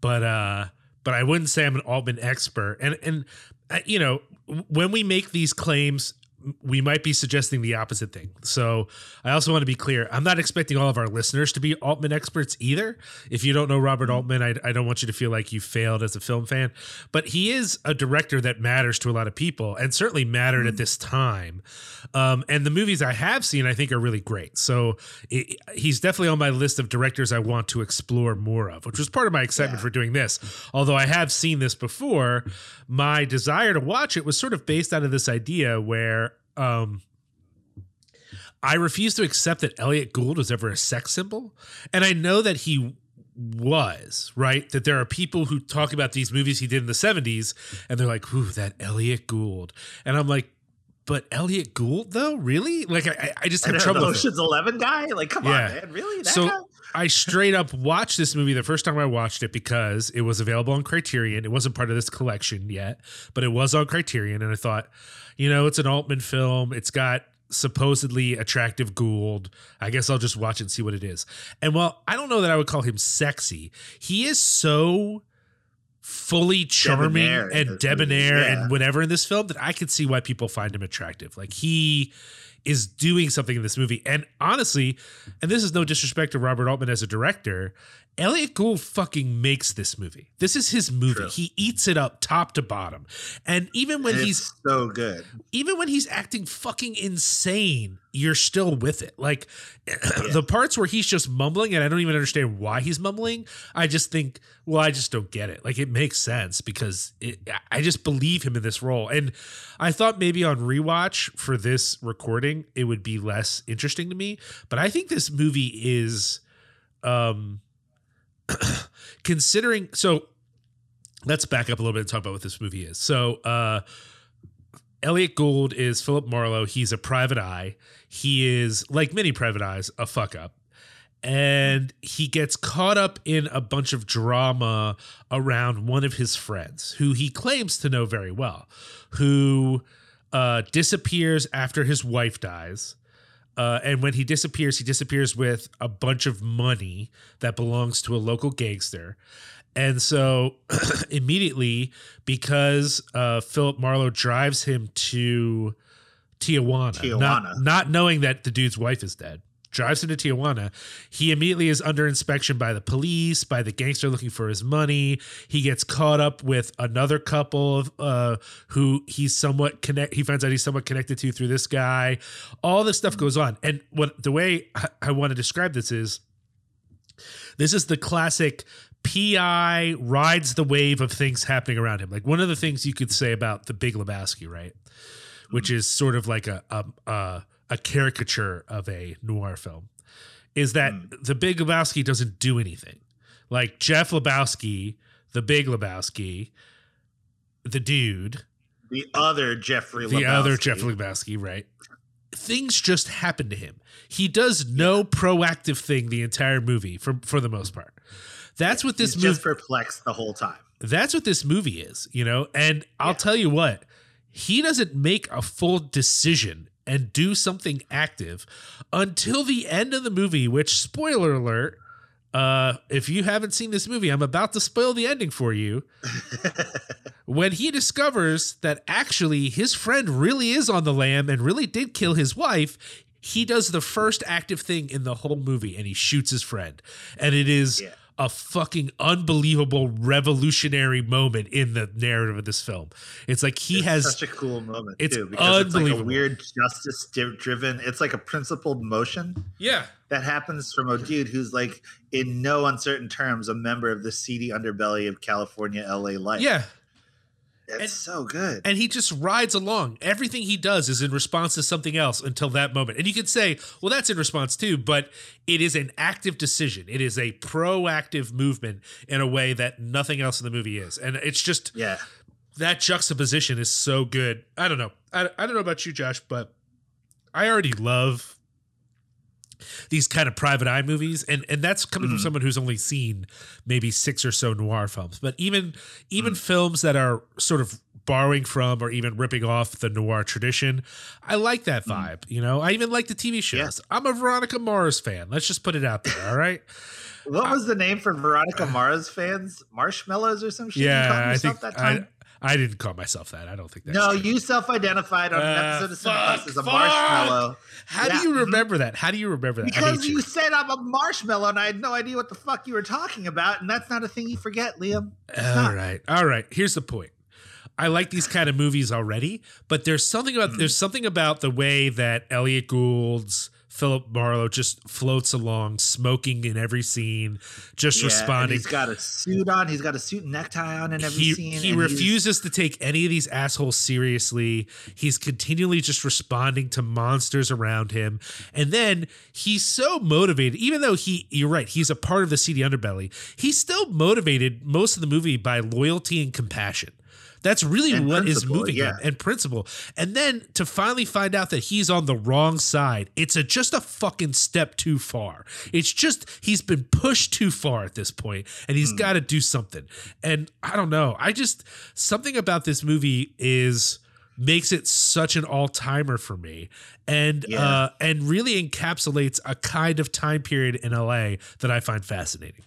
but uh, but I wouldn't say I'm an Altman expert. And and uh, you know, when we make these claims, we might be suggesting the opposite thing. So I also want to be clear. I'm not expecting all of our listeners to be Altman experts either. If you don't know Robert Altman, I, I don't want you to feel like you failed as a film fan. But he is a director that matters to a lot of people and certainly mattered at this time. Um, and the movies I have seen, I think, are really great. So it, he's definitely on my list of directors I want to explore more of, which was part of my excitement Yeah. for doing this. Although I have seen this before, my desire to watch it was sort of based out of this idea where um, I refuse to accept that Elliott Gould was ever a sex symbol. And I know that he was, right? That there are people who talk about these movies he did in the 70s and they're like, ooh, that Elliott Gould. And I'm like, but Elliott Gould, though? Really? Like, I, I- just have trouble. Ocean's Eleven guy, like, come Yeah. on, man, really? That So- guy? I straight up watched this movie the first time I watched it because it was available on Criterion. It wasn't part of this collection yet, but it was on Criterion. And I thought, you know, it's an Altman film. It's got supposedly attractive Gould. I guess I'll just watch and see what it is. And while I don't know that I would call him sexy, he is so fully charming Debonair and debonair yeah. and whatever in this film that I could see why people find him attractive. Like he is doing something in this movie. And honestly, and this is no disrespect to Robert Altman as a director, Elliott Gould fucking makes this movie. This is his movie. True. He eats it up top to bottom. And even when he's so good. even when he's acting fucking insane, you're still with it. Like the parts where he's just mumbling and I don't even understand why he's mumbling, I just think, well, I just don't get it. Like it makes sense because it, I just believe him in this role. And I thought maybe on rewatch for this recording, it would be less interesting to me. But I think this movie is um considering so let's back up a little bit and talk about what this movie is. So uh Elliott Gould is Philip Marlowe. He's a private eye. He is, like many private eyes, a fuck up. And he gets caught up in a bunch of drama around one of his friends who he claims to know very well, who uh, disappears after his wife dies. Uh, and when he disappears, he disappears with a bunch of money that belongs to a local gangster. And so immediately, because uh, Philip Marlowe drives him to Tijuana, Tijuana. Not, not knowing that the dude's wife is dead, drives into Tijuana. He immediately is under inspection by the police, by the gangster looking for his money. He gets caught up with another couple of, uh, who he's somewhat connect. He finds out he's somewhat connected to through this guy. All this stuff goes on, and what the way I, I want to describe this is, this is the classic PI rides the wave of things happening around him. Like one of the things you could say about the Big Lebowski, right? Which is sort of like a a, a, a caricature of a noir film, is that hmm. the Big Lebowski doesn't do anything. Like Jeff Lebowski, the Big Lebowski, the dude, The other Jeffrey the Lebowski. other Jeff Lebowski, right? Things just happen to him. He does no proactive thing the entire movie for for the most part. That's what this He's movie just perplexed the whole time. that's what this movie is, you know? And I'll tell you what, he doesn't make a full decision and do something active until the end of the movie, which spoiler alert, uh if you haven't seen this movie, I'm about to spoil the ending for you. when he discovers that actually his friend really is on the lam and really did kill his wife, he does the first active thing in the whole movie and he shoots his friend. And it is Yeah. A fucking unbelievable revolutionary moment in the narrative of this film. It's like he It's has such a cool moment it's too because it's like a weird justice driven. It's like a principled motion yeah. that happens from a dude who's like in no uncertain terms a member of the seedy underbelly of California LA life. Yeah. It's and- so good. and he just rides along. Everything he does is in response to something else until that moment. And you could say, well, that's in response too, but it is an active decision. It is a proactive movement in a way that nothing else in the movie is. And it's just yeah, that juxtaposition is so good. I don't know. I, I don't know about you, Josh, but I already love these kind of private eye movies and and that's coming from mm-hmm. someone who's only seen maybe six or so noir films. But even even mm. films that are sort of borrowing from or even ripping off the noir tradition i like that mm. vibe you know? I even like the tv shows. I'm a veronica mars fan. Let's just put it out there all right? What was the name for Veronica uh. Mars fans? Marshmallows or some shit? you yeah i think that time? I, I didn't call myself that i don't think that's no, true. you self-identified on an Uh, episode of fuck, Cineplus as a fuck. marshmallow. how Yeah, do you mhm. remember that how do you remember that Because hate you said I'm a marshmallow and I had no idea what the fuck you were talking about, and that's not a thing you forget, Liam. It's All not. right, all right. Here's the point. I like these kind of movies already, but there's something about there's something about the way that Elliot Gould's Philip Marlowe just floats along, smoking in every scene, just Yeah, responding. He's got a suit on. He's got a suit and necktie on in every He, scene. he refuses to take any of these assholes seriously. He's continually just responding to monsters around him. And then he's so motivated, even though he, you're right, he's a part of the seedy underbelly, he's still motivated most of the movie by loyalty and compassion. That's really And what is moving him and principle. And then to finally find out that he's on the wrong side, it's a, just a fucking step too far. It's just he's been pushed too far at this point, and he's got to do something. And I don't know. I just something about this movie is makes it such an all-timer for me and Yeah. uh and really encapsulates a kind of time period in LA that I find fascinating.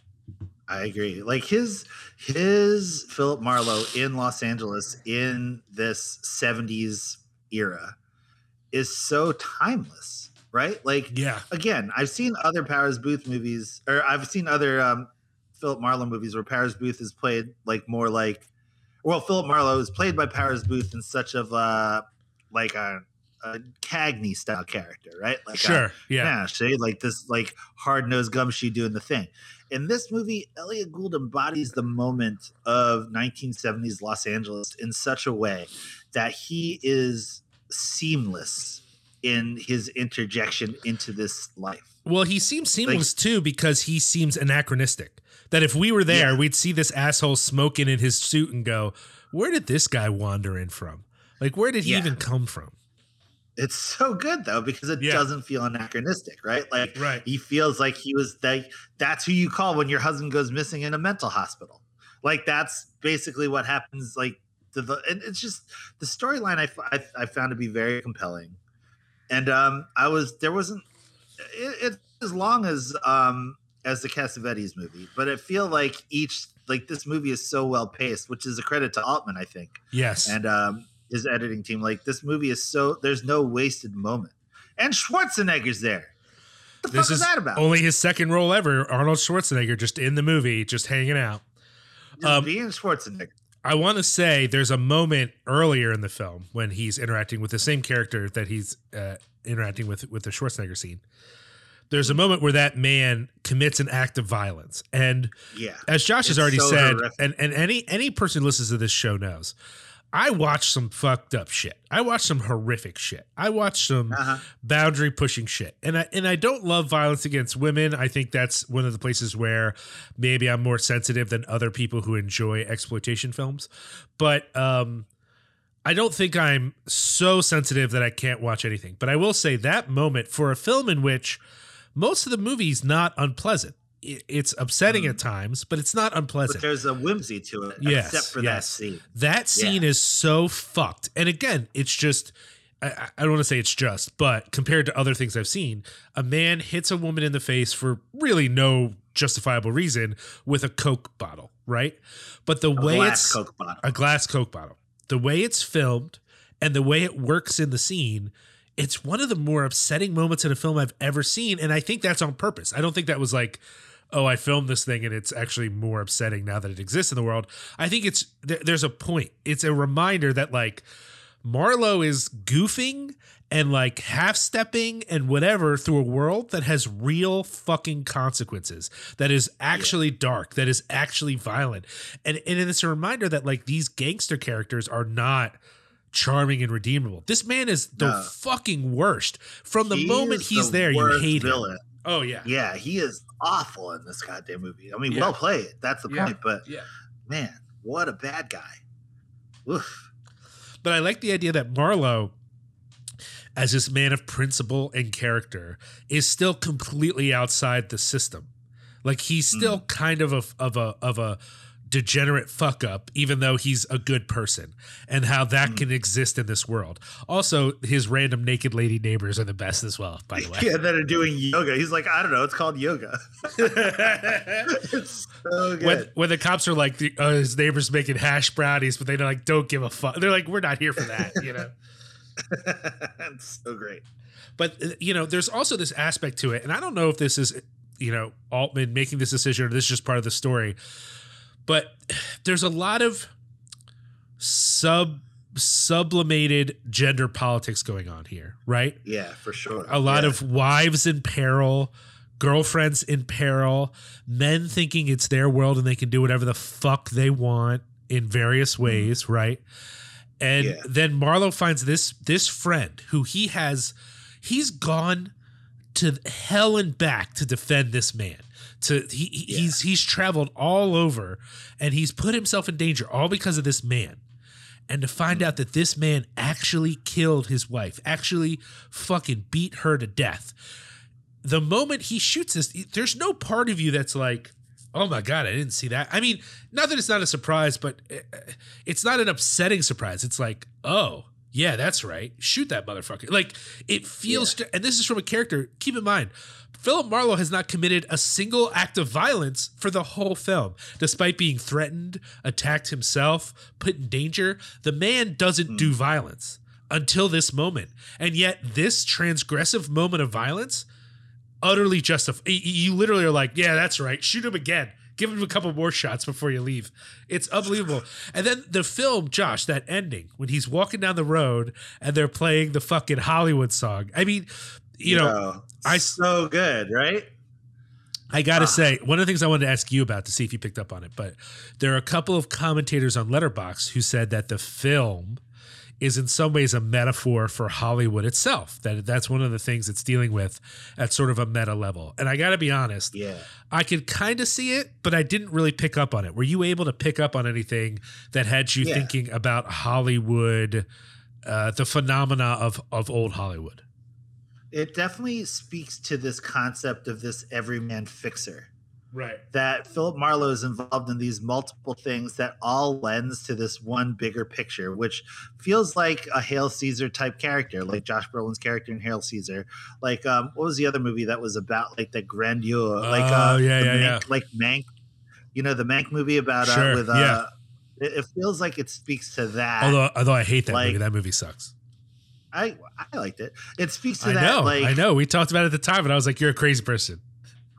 I agree. Like his his Philip Marlowe in Los Angeles in this 70s era is so timeless, right? Like Yeah. again, I've seen other Powers Boothe movies or I've seen other um Philip Marlowe movies where Powers Boothe is played like more like, well, Philip Marlowe is played by Powers Boothe in such of a like a, a Cagney style character, right? Like a- sure. Yeah. yeah, like this, like hard nosed gumshoe doing the thing. In this movie, Elliott Gould embodies the moment of 1970s Los Angeles in such a way that he is seamless in his interjection into this life. Well, he seems seamless too because he seems anachronistic. That if we were there, Yeah. we'd see this asshole smoking in his suit and go, "Where did this guy wander in from? Like, where did he Yeah. even come from?" It's so good though because it Yeah. doesn't feel anachronistic, right? Like Right. he feels like he was like that's who you call when your husband goes missing in a mental hospital. Like that's basically what happens. Like to the and it's just the storyline I I found to be very compelling, and um I was there wasn't it, it's as long as um as the Cassavetes movie, but I feel like each like this movie is so well paced, which is a credit to Altman, I think Yes. and um, his editing team. Like this movie is so there's no wasted moment, and Schwarzenegger's there. The this fuck is is that about? only his second role ever. Arnold Schwarzenegger just in the movie, just hanging out. Just um, being Schwarzenegger. I want to say there's a moment earlier in the film when he's interacting with the same character that he's uh, interacting with with the Schwarzenegger scene. There's a moment where that man commits an act of violence, and Yeah, as Josh has already so said, horrific. and, and any any person who listens to this show knows, I watch some fucked up shit. I watch some horrific shit. I watch some uh-huh. boundary pushing shit. And I and I don't love violence against women. I think that's one of the places where maybe I'm more sensitive than other people who enjoy exploitation films. But um I don't think I'm so sensitive that I can't watch anything. But I will say that moment for a film in which most of the movie's not unpleasant. It's upsetting at mm. times, but it's not but unpleasant. there's a whimsy to it, Yes, except for yes. that scene. That scene is so fucked. And again, it's just I, don't want to say it's just, but compared to other things I've seen, a man hits a woman in the face for really no justifiable reason with a Coke bottle, right? But the A way it's Coke bottle. a glass Coke bottle, the way it's filmed and the way it works in the scene, it's one of the more upsetting moments in a film I've ever seen. And I think that's on purpose. I don't think that was like, oh, I filmed this thing and it's actually more upsetting now that it exists in the world. I think it's there, there's a point. It's a reminder that like Marlowe is goofing and like half stepping and whatever through a world that has real fucking consequences, that is actually dark, that is actually violent. And, and it's a reminder that like these gangster characters are not charming and redeemable. This man is the No. fucking worst. From the He moment he's the there, you hate him. Oh yeah. Yeah, he is awful in this goddamn movie. I mean, Yeah. well played. That's the Yeah. point. But Yeah. man, what a bad guy. Oof. But I like the idea that Marlowe, as this man of principle and character, is still completely outside the system. Like he's still hmm. kind of a of a of a degenerate fuck up, even though he's a good person, and how that can exist in this world. Also, his random naked lady neighbors are the best as well. By the way, Yeah, that are doing yoga. He's like, I don't know. It's called yoga. it's so good. when when the cops are like, the, uh, his neighbors making hash brownies, but they like don't give a fuck. They're like, we're not here for that, you know. it's so great. But uh, you know, there's also this aspect to it, and I don't know if this is you know Altman making this decision or this is just part of the story. But there's a lot of sub sublimated gender politics going on here, right? Yeah, for sure. A lot Yeah. of wives in peril, girlfriends in peril, men thinking it's their world and they can do whatever the fuck they want in various mm-hmm. ways, right? And Yeah. then Marlowe finds this this friend who he has he's gone to hell and back to defend this man. To he, he- he's he's traveled all over and he's put himself in danger all because of this man and to find out that this man actually killed his wife, actually fucking beat her to death. The moment he shoots this, there's no part of you that's like, oh my God, I didn't see that. I mean, not that it's not a surprise, but uh, it's not an upsetting surprise. It's like, oh, yeah, that's right. Shoot that motherfucker. Like, it feels, and this is from a character, keep in mind, Philip Marlowe has not committed a single act of violence for the whole film, despite being threatened, attacked himself, put in danger. The man doesn't do hmm. violence until this moment. And yet, this transgressive moment of violence utterly justified. You literally are like, yeah, that's right. Shoot him again. Give him a couple more shots before you leave. It's unbelievable. And then the film, Josh, that ending when he's walking down the road and they're playing the fucking Hollywood song. I mean, you know, I- so good, right? I gotta Ah. say, one of the things I wanted to ask you about to see if you picked up on it, but there are a couple of commentators on Letterboxd who said that the film is in some ways a metaphor for Hollywood itself. That that's one of the things it's dealing with at sort of a meta level. And I gotta be honest, Yeah. I could kind of see it, but I didn't really pick up on it. Were you able to pick up on anything that had you Yeah. thinking about Hollywood, uh, the phenomena of of old Hollywood? It definitely speaks to this concept of this everyman fixer. Right. that Philip Marlowe is involved in these multiple things that all lends to this one bigger picture, which feels like a Hail Caesar type character, like Josh Brolin's character in Hail Caesar. Like, um, what was the other movie that was about like the grandeur? Like, Oh, uh, yeah, yeah, Mank, yeah. like Mank, you know, the Mank movie about Sure, uh, with uh, yeah. it, it feels like it speaks to that. Although although I hate that like- movie. That movie sucks. I I liked it. It speaks to I that. know, like, I know. We talked about it at the time, and I was like, "You're a crazy person."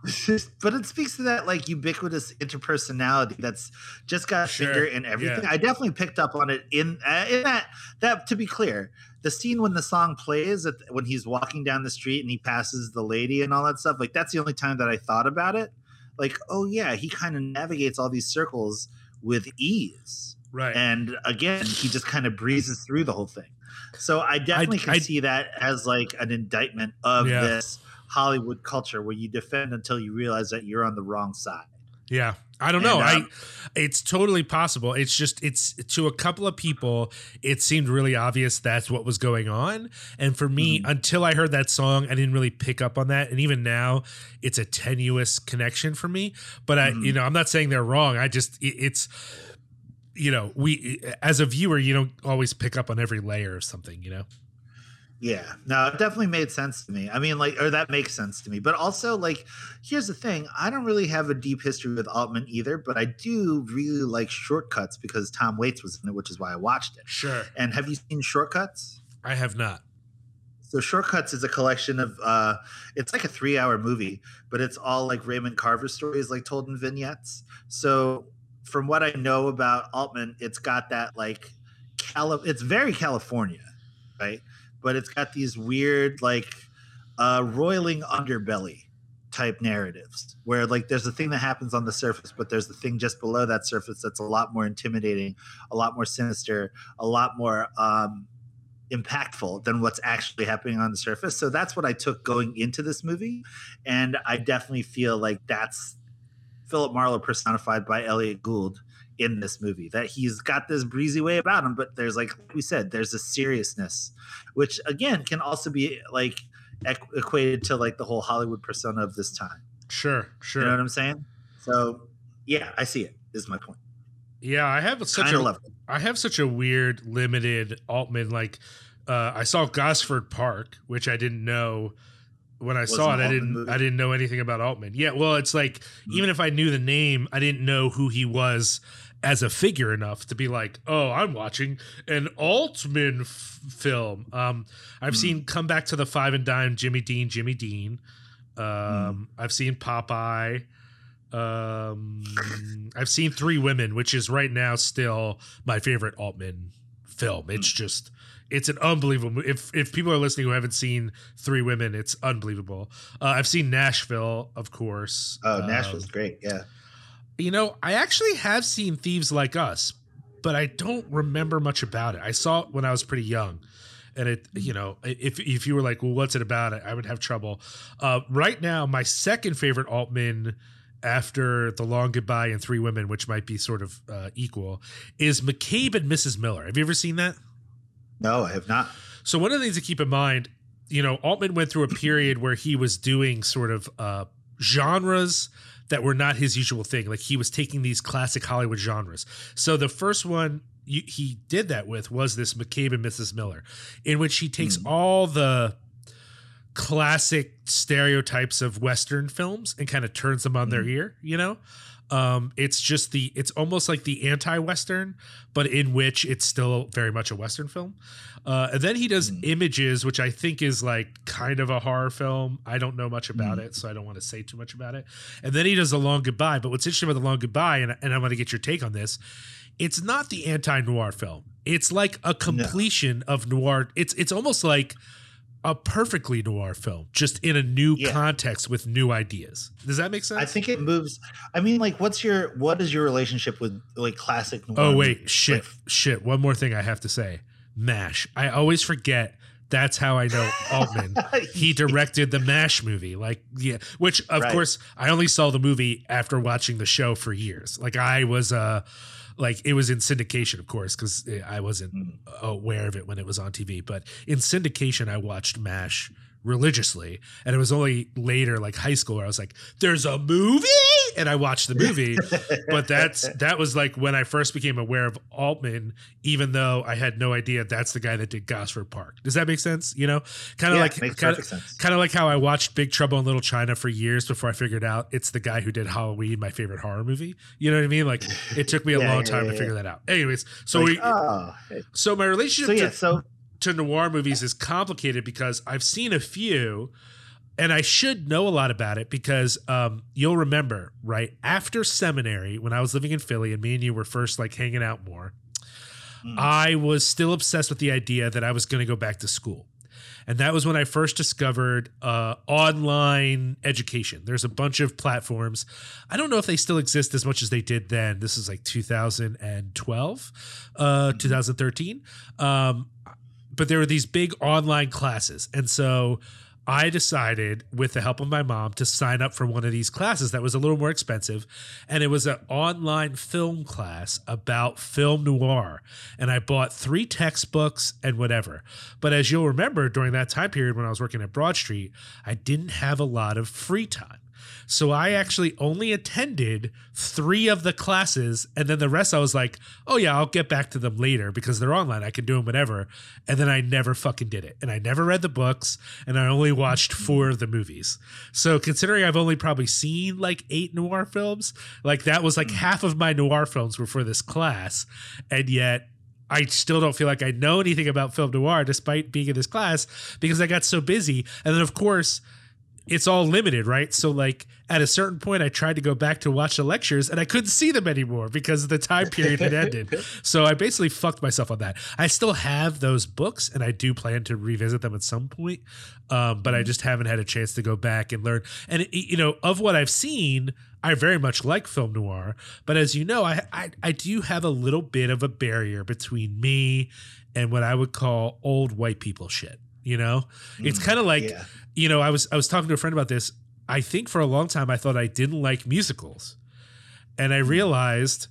but it speaks to that like ubiquitous interpersonality that's just got Sure, finger in everything. yeah. I definitely picked up on it in uh, in that that to be clear, the scene when the song plays at, when he's walking down the street and he passes the lady and all that stuff. Like that's the only time that I thought about it. Like, oh yeah, he kind of navigates all these circles with ease. Right. And again, he just kind of breezes through the whole thing. So I definitely can I- see that as like an indictment of Yeah. this Hollywood culture where you defend until you realize that you're on the wrong side. Yeah. I don't know. And, I um, it's totally possible. It's just it's to a couple of people it seemed really obvious that's what was going on. And for me, Mm-hmm. until I heard that song, I didn't really pick up on that. And even now, it's a tenuous connection for me. But I Mhm. you know, I'm not saying they're wrong. I just it, it's you know, we as a viewer, you don't always pick up on every layer of something, you know. Yeah, no, it definitely made sense to me. I mean, like, or that makes sense to me. But also, like, here's the thing: I don't really have a deep history with Altman either, but I do really like Short Cuts because Tom Waits was in it, which is why I watched it. Sure. And have you seen Short Cuts? I have not. So Short Cuts is a collection of uh it's like a 3-hour movie, but it's all like Raymond Carver stories like told in vignettes. So from what I know about Altman, it's got that like Cali- it's very California, right? But it's got these weird like uh roiling underbelly type narratives where like there's a thing that happens on the surface but there's the thing just below that surface that's a lot more intimidating a lot more sinister a lot more um impactful than what's actually happening on the surface. So that's what I took going into this movie. And I definitely feel like that's Philip Marlowe personified by Elliott Gould in this movie. That he's got this breezy way about him, but there's like we said, there's a seriousness, which again can also be like equ- equated to like the whole Hollywood persona of this time. Sure, sure. You know what I'm saying? So yeah, I see it. Is my point. yeah, I have such Kind a of love it. I have such a weird limited Altman like uh, I saw Gosford Park, which I didn't know when I saw it. I didn't movie? I didn't know anything about Altman. Yeah, well, it's like Mm. even if I knew the name, I didn't know who he was as a figure enough to be like, oh, I'm watching an Altman f- film. Um, I've Mm. seen Come Back to the Five and Dime, Jimmy Dean, Jimmy Dean. Um, Mm. I've seen Popeye. Um, I've seen Three Women, which is right now still my favorite Altman film. It's just it's an unbelievable. If if people are listening who haven't seen Three Women, it's unbelievable. Uh, I've seen Nashville, of course. Oh, Um, Nashville's great. Yeah. You know, I actually have seen Thieves Like Us, but I don't remember much about it. I saw it when I was pretty young. And it, you know, if if you were like, well, what's it about? I would have trouble. Uh, right now, my second favorite Altman after The Long Goodbye and Three Women, which might be sort of uh, equal, is McCabe and Mrs. Miller. Have you ever seen that? No, I have not. So one of the things to keep in mind, you know, Altman went through a period where he was doing sort of uh, genres that were not his usual thing. Like he was taking these classic Hollywood genres. So the first one you, he did that with was this McCabe and Mrs. Miller, in which he takes Hmm. all the classic stereotypes of Western films and kind of turns them on their ear, you know? Um, it's just the it's almost like the anti-Western, but in which it's still very much a Western film. Uh, and then he does Images, which I think is like kind of a horror film. I don't know much about it, so I don't want to say too much about it. And then he does A Long Goodbye. But what's interesting about The Long Goodbye, and, and I want to get your take on this, it's not the anti-noir film. It's like a completion of noir. It's it's almost like a perfectly noir film, just in a new Yeah. context with new ideas. Does that make sense? I think it moves. I mean, like, what's your what is your relationship with like classic? noir Oh wait, shit, Like, shit. One more thing I have to say. Mash. I always forget. That's how I know Altman. he directed the Mash movie. Like, yeah, which of Right. course I only saw the movie after watching the show for years. Like I was uh like it was in syndication, of course, because I wasn't Mm. aware of it when it was on TV. But in syndication, I watched MASH religiously, and it was only later, like high school, where I was like, "There's a movie," and I watched the movie. but that's that was like when I first became aware of Altman, even though I had no idea that's the guy that did Gosford Park. Does that make sense? You know, kind of Yeah, like kind of like how I watched Big Trouble in Little China for years before I figured out it's the guy who did Halloween, my favorite horror movie. You know what I mean? Like it took me a Yeah, long yeah, time to figure that out. Anyways, so Like, we oh, so my relationship so to, yeah, so to noir movies is complicated because I've seen a few and I should know a lot about it because um, you'll remember, right? After seminary, when I was living in Philly and me and you were first like hanging out more, Mm. I was still obsessed with the idea that I was going to go back to school. And that was when I first discovered uh, online education. There's a bunch of platforms. I don't know if they still exist as much as they did then. This is like 2012, uh, 2013. Um, but there were these big online classes. And so I decided, with the help of my mom, to sign up for one of these classes that was a little more expensive. And it was an online film class about film noir. And I bought three textbooks and whatever. But as you'll remember, during that time period when I was working at Broad Street, I didn't have a lot of free time. So I actually only attended three of the classes, and then the rest I was like, "Oh yeah, I'll get back to them later because they're online. I can do them whenever." And then I never fucking did it, and I never read the books, and I only watched four of the movies. So considering I've only probably seen like eight noir films, like that was like hmm. half of my noir films were for this class, and yet I still don't feel like I know anything about film noir despite being in this class because I got so busy. And then, of course, it's all limited, right? So, like, at a certain point, I tried to go back to watch the lectures and I couldn't see them anymore because the time period had ended. So, I basically fucked myself on that. I still have those books and I do plan to revisit them at some point, um, but I just haven't had a chance to go back and learn. And, you know, of what I've seen, I very much like film noir, but as you know, I, I I do have a little bit of a barrier between me and what I would call old white people shit. You know, it's mm, kind of like yeah. you know I was I was talking to a friend about this. I think for a long time I thought I didn't like musicals, and I mm. realized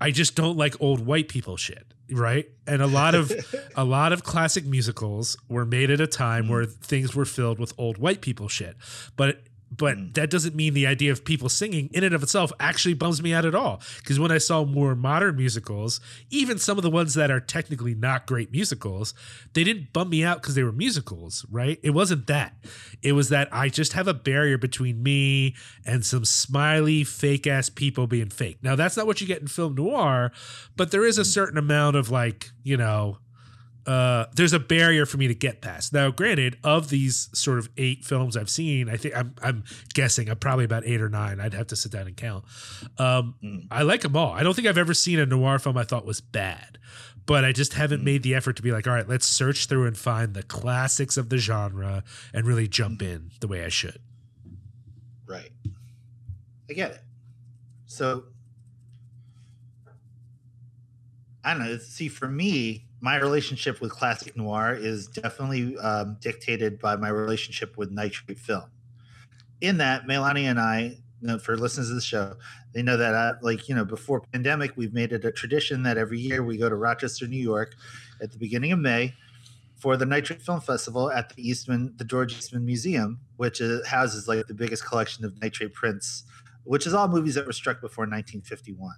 I just don't like old white people shit. Right, and a lot of a lot of classic musicals were made at a time mm. where things were filled with old white people shit, but but hmm. that doesn't mean the idea of people singing in and of itself actually bums me out at all. Because when I saw more modern musicals, even some of the ones that are technically not great musicals, they didn't bum me out because they were musicals, right? It wasn't that. It was that I just have a barrier between me and some smiley, fake ass people being fake. Now, that's not what you get in film noir, but there is a certain amount of like, you know, uh, there's a barrier for me to get past. Now, granted, of these sort of eight films I've seen, I think I'm I'm guessing I'm probably about eight or nine. I'd have to sit down and count. Um, Mm. I like them all. I don't think I've ever seen a noir film I thought was bad, but I just haven't made the effort to be like, all right, let's search through and find the classics of the genre and really jump in the way I should. Right. I get it. So I don't know. See, for me, my relationship with classic noir is definitely um, dictated by my relationship with nitrate film. In that, Melania and I, you know, for listeners of the show, they know that, I, like, you know, before pandemic, we've made it a tradition that every year we go to Rochester, New York, at the beginning of May for the Nitrate Film Festival at the Eastman, the George Eastman Museum, which is, houses like the biggest collection of nitrate prints, which is all movies that were struck before 1951.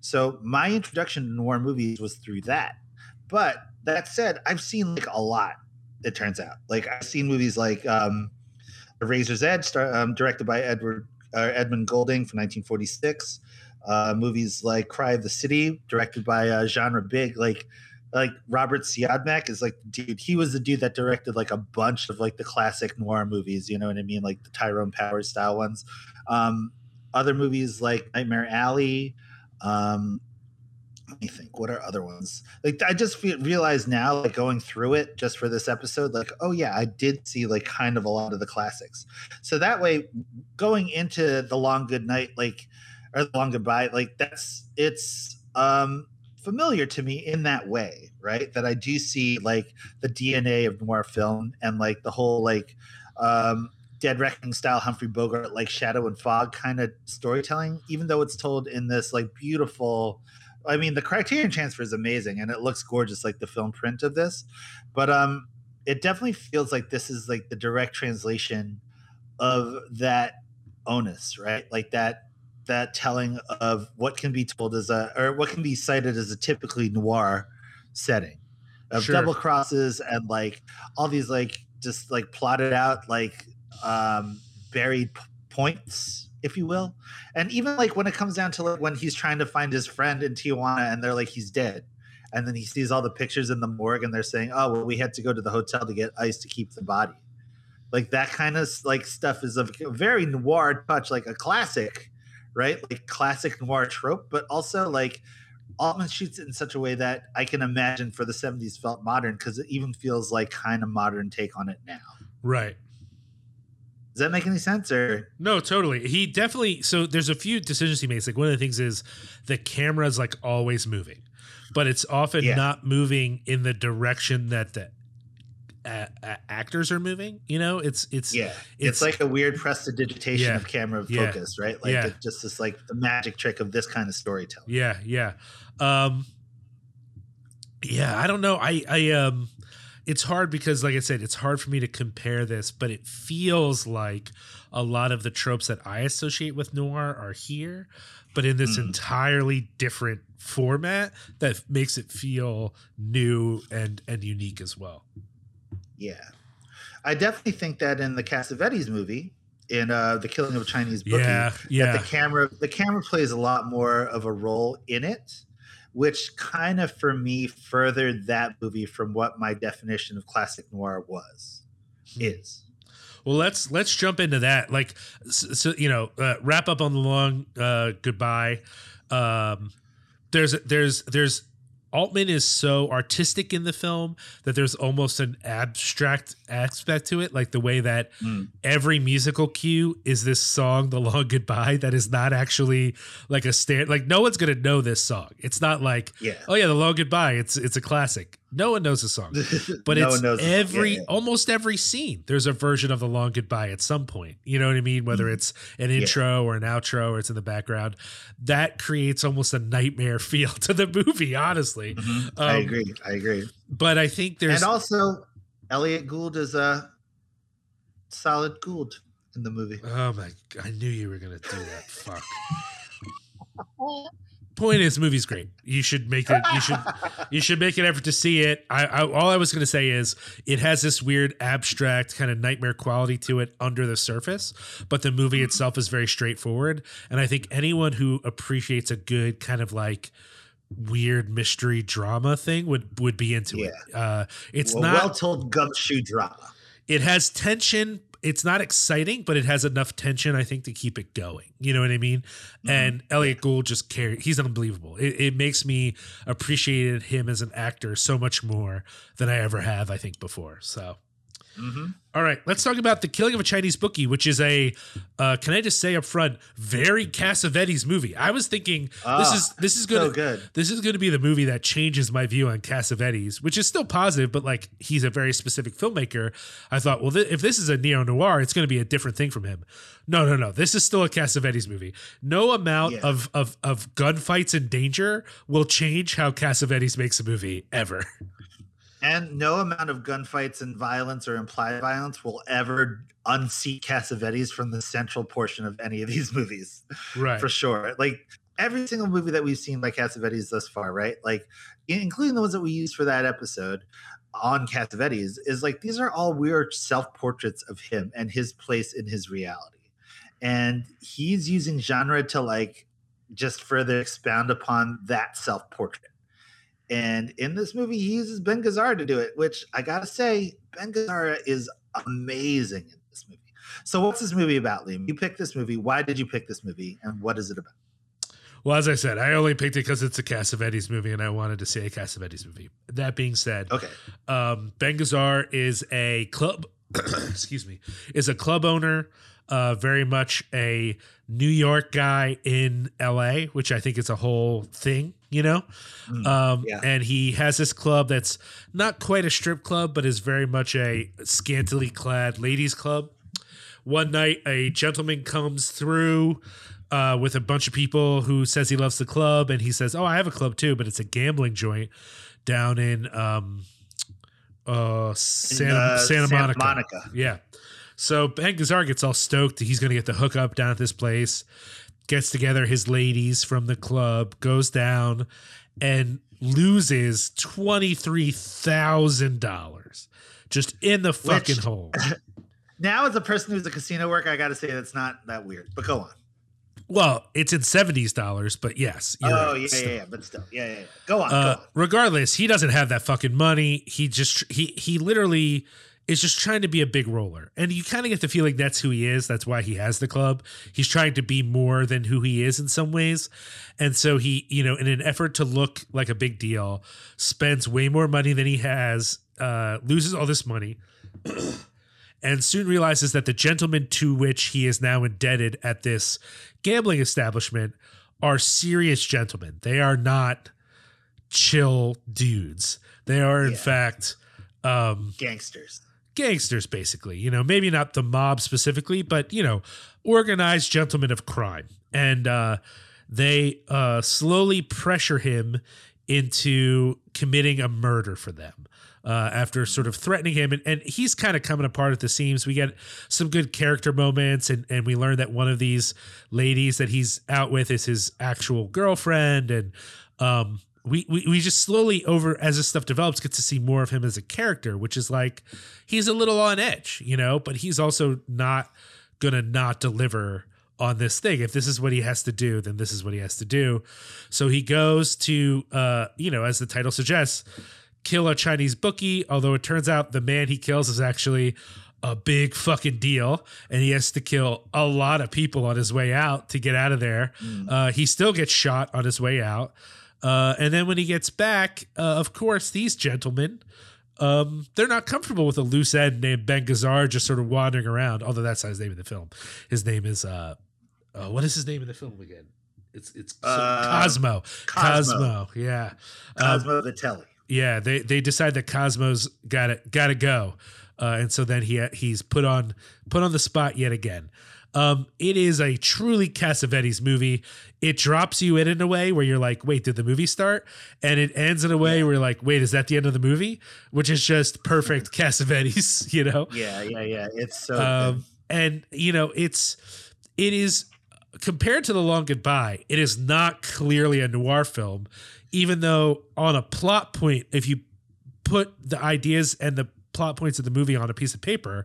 So my introduction to noir movies was through that. But that said, I've seen like a lot. It turns out, like I've seen movies like um, The Razor's Edge, star, um, directed by Edward uh, Edmund Goulding from 1946. Uh, movies like Cry of the City, directed by uh, genre big like like Robert Siodmak is like dude. He was the dude that directed like a bunch of like the classic noir movies. You know what I mean, like the Tyrone Powers style ones. Um, other movies like Nightmare Alley. Um, let me think. What are other ones? Like I just feel, realize now, like going through it just for this episode, like oh yeah, I did see like kind of a lot of the classics. So that way, going into the Long Good Night, like or the Long Goodbye, like that's it's um familiar to me in that way, right? That I do see like the DNA of noir film and like the whole like um Dead Reckoning style Humphrey Bogart like Shadow and Fog kind of storytelling, even though it's told in this like beautiful. I mean, the Criterion transfer is amazing and it looks gorgeous, like the film print of this. But um, it definitely feels like this is like the direct translation of that onus, right? Like that that telling of what can be told as a or what can be cited as a typically noir setting of Sure. double crosses and like all these like just like plotted out like um buried p- points if you will and even like when it comes down to like when he's trying to find his friend in tijuana and they're like he's dead and then he sees all the pictures in the morgue and they're saying oh well we had to go to the hotel to get ice to keep the body like that kind of like stuff is a very noir touch like a classic right like classic noir trope but also like Altman shoots it in such a way that I can imagine for the 70s felt modern because it even feels like kind of modern take on it now. Right. Does that make any sense? Or No, totally. He definitely. So there's a few decisions he makes. Like one of the things is the camera's like always moving, but it's often Yeah. not moving in the direction that the uh, uh, actors are moving. You know, it's it's yeah, it's, It's- like a weird prestidigitation Yeah. of camera Yeah. focus, right? Like Yeah. it's just this like the magic trick of this kind of storytelling. Yeah, yeah. Um yeah, I don't know. I I um it's hard because like I said, it's hard for me to compare this, but it feels like a lot of the tropes that I associate with noir are here, but in this Mm. entirely different format that makes it feel new and and unique as well. Yeah. I definitely think that in the Cassavetes movie, in uh, the Killing of a Chinese Bookie, Yeah, that yeah. the camera the camera plays a lot more of a role in it which kind of for me furthered that movie from what my definition of classic noir was Hmm. is Well, let's let's jump into that. Like, so, so you know, uh, wrap up on the long uh, goodbye. Um, there's there's there's Altman is so artistic in the film that there's almost an abstract aspect to it, like the way that Mm. every musical cue is this song, "The Long Goodbye," that is not actually like a stand. Like no one's gonna know this song. It's not like, yeah oh yeah, "The Long Goodbye." It's it's a classic. No one knows the song but No it's one knows the song. every Yeah, yeah. almost every scene there's a version of the long goodbye at some point you know what i mean whether Mhm. it's an intro or an outro or it's in the background that creates almost a nightmare feel to the movie honestly Mhm. i Um, agree i agree but i think there's and also elliott gould is a solid gould in the movie oh my I knew you were gonna do that fuck point is movie's great you should make it you should you should make an effort to see it. I, I all I was going to say is it has this weird abstract kind of nightmare quality to it under the surface, but the movie itself is very straightforward. And I think anyone who appreciates a good kind of like weird mystery drama thing would would be into it. Uh, it's well, not. well told gumshoe drama it has tension. It's not exciting, but it has enough tension, I think, to keep it going. You know what I mean? Mhm. And Elliott Gould just carried. He's unbelievable. It, it makes me appreciate him as an actor so much more than I ever have, I think, before. So, Mhm. all right, let's talk about the Killing of a Chinese Bookie, which is a, uh, can I just say up front, very Cassavetes movie. I was thinking this Ah, is this is so good. This is going to be the movie that changes my view on Cassavetes, which is still positive, but like he's a very specific filmmaker. I thought, well, th- if this is a neo noir, it's going to be a different thing from him. No, no, no. This is still a Cassavetes movie. No amount Yeah. of, of of gunfights and danger will change how Cassavetes makes a movie ever. And no amount of gunfights and violence or implied violence will ever unseat Cassavetes from the central portion of any of these movies, Right. for sure. Like every single movie that we've seen by Cassavetes thus far, right? Like, including the ones that we used for that episode, on Cassavetes is like these are all weird self portraits of him and his place in his reality, and he's using genre to like just further expound upon that self portrait. And in this movie, he uses Ben Gazzara to do it, which I gotta say, Ben Gazzara is amazing in this movie. So, what's this movie about, Liam? You picked this movie. Why did you pick this movie, and what is it about? Well, as I said, I only picked it because it's a Cassavetes movie, and I wanted to see a Cassavetes movie. That being said, Okay. um, Ben Gazzar is a club. excuse me, is a club owner. Uh, very much a New York guy in L.A., which I think is a whole thing. You know, Mm, um, yeah. and he has this club that's not quite a strip club, but is very much a scantily clad ladies' club. One night, a gentleman comes through uh, with a bunch of people who says he loves the club, and he says, "Oh, I have a club too, but it's a gambling joint down in um, uh, In, Santa, uh, Santa, Monica. Monica. Yeah. So Ben Gazzar gets all stoked. He's going to get the hookup down at this place. Gets together his ladies from the club, goes down, and loses twenty three thousand dollars just in the fucking Which- hole. Now, as a person who's a casino worker, I got to say that's not that weird. But go on. Well, it's in seventies dollars, but yes. oh right, yeah, still. yeah, yeah, but still, yeah, yeah. yeah. Go on, go Uh, on. regardless, he doesn't have that fucking money. He just he he literally is just trying to be a big roller, and you kind of get the feeling that's who he is. That's why he has the club. He's trying to be more than who he is in some ways, and so he, you know, in an effort to look like a big deal, spends way more money than he has, uh, loses all this money. And soon realizes that the gentlemen to which he is now indebted at this gambling establishment are serious gentlemen. They are not chill dudes. They are in Yeah. fact um Gangsters. Gangsters basically. You know, maybe not the mob specifically, but you know, organized gentlemen of crime. And uh they uh slowly pressure him into committing a murder for them. Uh, after sort of threatening him, and, and he's kind of coming apart at the seams. We get some good character moments, and, and we learn that one of these ladies that he's out with is his actual girlfriend, and um, we, we we just slowly over as this stuff develops get to see more of him as a character, which is like he's a little on edge, you know, but he's also not gonna not deliver on this thing. If this is what he has to do, then this is what he has to do. So he goes to uh, you know, as the title suggests, kill a Chinese bookie, although it turns out the man he kills is actually a big fucking deal and he has to kill a lot of people on his way out to get out of there. Uh, he still gets shot on his way out. Uh, and then when he gets back, uh, of course, these gentlemen, um, they're not comfortable with a loose end named Ben Gazzar just sort of wandering around. Although that's not his name in the film. His name is uh, uh what is his name in the film again? It's it's Uh, Cosmo. Cosmo. Cosmo. Yeah. Um, Cosmo Vitelli. yeah, they they decide that Cosmo's got to got to go, uh, and so then he he's put on put on the spot yet again. Um, it is a truly Cassavetes movie. It drops you in in a way where you're like, wait, did the movie start? And it ends in a way where you're like, wait, is that the end of the movie? Which is just perfect Cassavetes, you know? Yeah, yeah, yeah. It's so. um, and you know it's it is compared to the long goodbye it is not clearly a noir film even though on a plot point if you put the ideas and the plot points of the movie on a piece of paper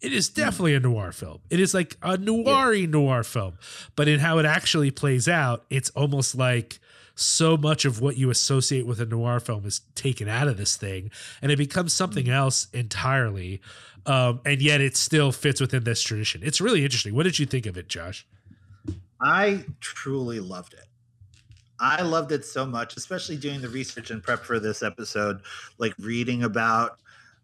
it is definitely a noir film. It is like a noir noir film. But in how it actually plays out it's almost like so much of what you associate with a noir film is taken out of this thing and it becomes something else entirely um, and yet it still fits within this tradition. It's really interesting. What did you think of it josh? I truly loved it. I loved it so much, especially doing the research and prep for this episode, like reading about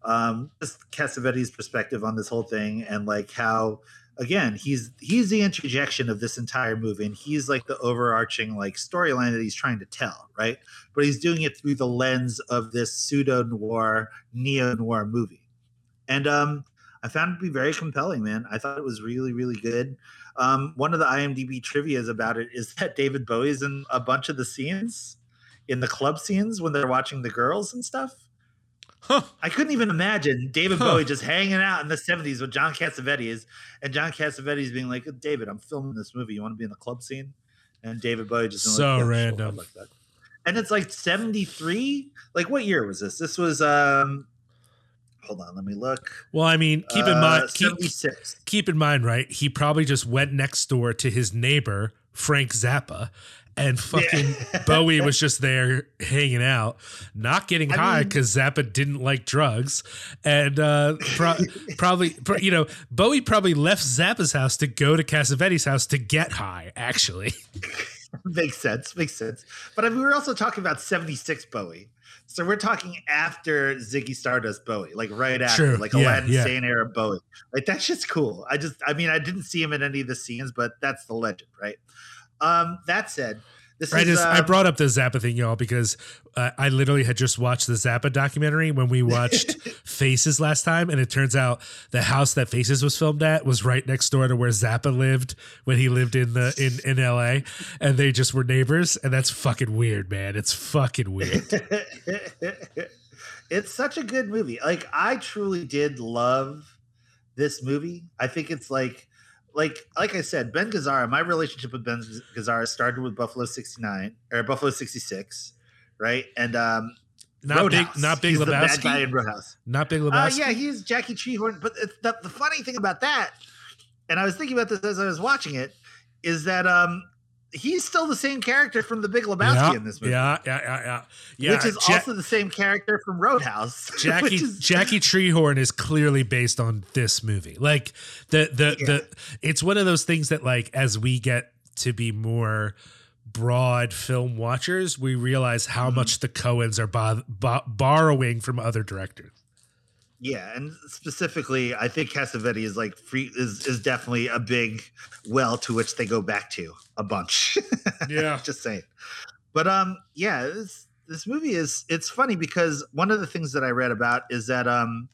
um, just Cassavetes' perspective on this whole thing and like how, again, he's he's the interjection of this entire movie, and he's like the overarching like storyline that he's trying to tell, right? But he's doing it through the lens of this pseudo noir, neo noir movie, and um, I found it to be very compelling, man. I thought it was really, really good. Um, one of the IMDb trivia's about it is that David Bowie's in a bunch of the scenes, in the club scenes when they're watching the girls and stuff. Huh I couldn't even imagine David Huh. Bowie just hanging out in the 70s with John Cassavetes and John Cassavetes being like, David, I'm filming this movie. You want to be in the club scene? And David Bowie just So like, "Yeah, random. I'd like. And it's like 73. Like, what year was this? This was um hold on, let me look. Well, I mean, keep in Uh, mind, keep, 76. keep in mind, right? He probably just went next door to his neighbor Frank Zappa, and fucking Bowie was just there hanging out, not getting I high because Zappa didn't like drugs, and uh, pro- probably pro- you know Bowie probably left Zappa's house to go to Cassavetes' house to get high. Actually, makes sense. Makes sense. But I mean, we were also talking about 76 Bowie. So we're talking after Ziggy Stardust Bowie, like right after, Sure. like Yeah, Aladdin yeah. Sane era Bowie. Like that's just cool. I just, I mean, I didn't see him in any of the scenes, but that's the legend, right? Um, that said, this I is just I brought up the Zappa thing, y'all, because uh, I literally had just watched the Zappa documentary when we watched Faces last time, and it turns out the house that Faces was filmed at was right next door to where Zappa lived when he lived in the in in L.A. and they just were neighbors, and that's fucking weird, man. It's fucking weird. it's such a good movie. Like I truly did love this movie. I think it's like like like I said, Ben Gazzara, my relationship with Ben Gazzara started with Buffalo 69 or Buffalo 66, right? And um Not Roadhouse. big, not Big He's bad guy Lebowski. in Roadhouse. Not Big Uh, Lebowski. yeah, he's Jackie Treehorn. But the, the funny thing about that, and I was thinking about this as I was watching it, is that um he's still the same character from the Big Lebowski yeah, in this movie. yeah, yeah, yeah, yeah. yeah. which is Ja- also the same character from Roadhouse. Jackie is- Jackie Treehorn is clearly based on this movie. Like the the Yeah. the it's one of those things that like as we get to be more broad film watchers, we realize how Mhm. much the Coens are bo- bo- borrowing from other directors. Yeah, and specifically, I think Cassavetes is like free is is definitely a big well to which they go back to a bunch. Yeah. just saying. But um, yeah, this this movie is it's funny because one of the things that I read about is that um,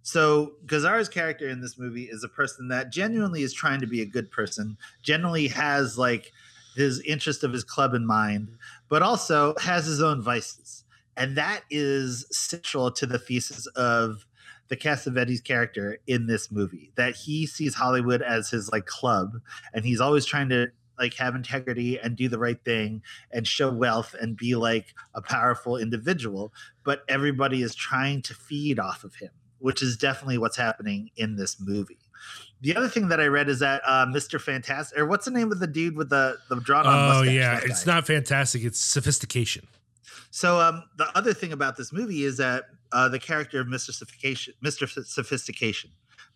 so Gazzara's character in this movie is a person that genuinely is trying to be a good person, generally has like his interest of his club in mind, but also has his own vices. And that is central to the thesis of the Cassavetes character in this movie that he sees Hollywood as his like club and he's always trying to like have integrity and do the right thing and show wealth and be like a powerful individual but everybody is trying to feed off of him which is definitely what's happening in this movie the other thing that I read is that uh, Mr. Fantastic, or what's the name of the dude with the the drawn on Oh yeah, it's not fantastic. It's sophistication. So um, the other thing about this movie is that uh, the character of Mr. Sophistication, Mr. Sophistication,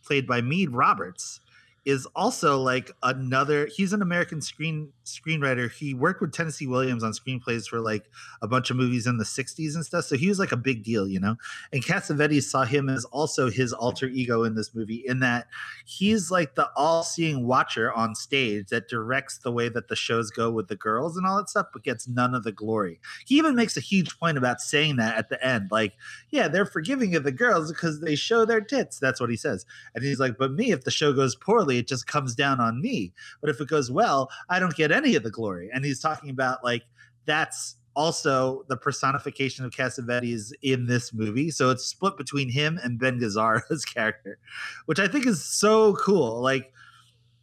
played by Meade Roberts, is also like another. He's an American screen screenwriter. He worked with Tennessee Williams on screenplays for like a bunch of movies in the '60s and stuff. So he was like a big deal, you know. And Cassavetes saw him as also his alter ego in this movie, in that he's like the all-seeing watcher on stage that directs the way that the shows go with the girls and all that stuff, but gets none of the glory he even makes a huge point about saying that at the end like yeah they're forgiving of the girls because they show their tits that's what he says and he's like but me if the show goes poorly it just comes down on me but if it goes well i don't get any of the glory and he's talking about like that's also the personification of Cassavetes in this movie. So it's split between him and Ben Gazzara's character, which I think is so cool. Like,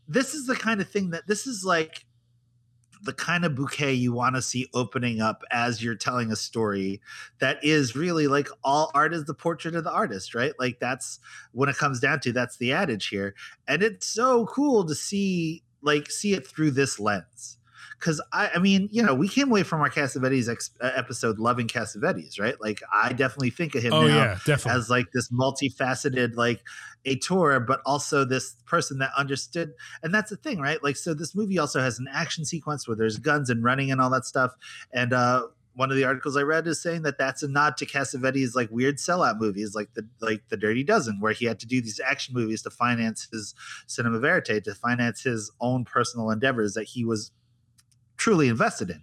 this is the kind of thing that this is like the kind of bouquet you want to see opening up as you're telling a story that is really like all art is the portrait of the artist, right? Like that's when it comes down to that's the adage here. And it's so cool to see like see it through this lens. Cause I, I mean, you know, we came away from our Cassavetes ex- episode loving Cassavetes, right? Like I definitely think of him Oh now yeah, definitely. as like this multifaceted like auteur but also this person that understood and that's the thing right like so this movie also has an action sequence where there's guns and running and all that stuff and uh one of the articles I read is saying that that's a nod to Cassavetes' like weird sellout movies, like the like the Dirty Dozen, where he had to do these action movies to finance his cinema verite, to finance his own personal endeavors that he was truly invested in.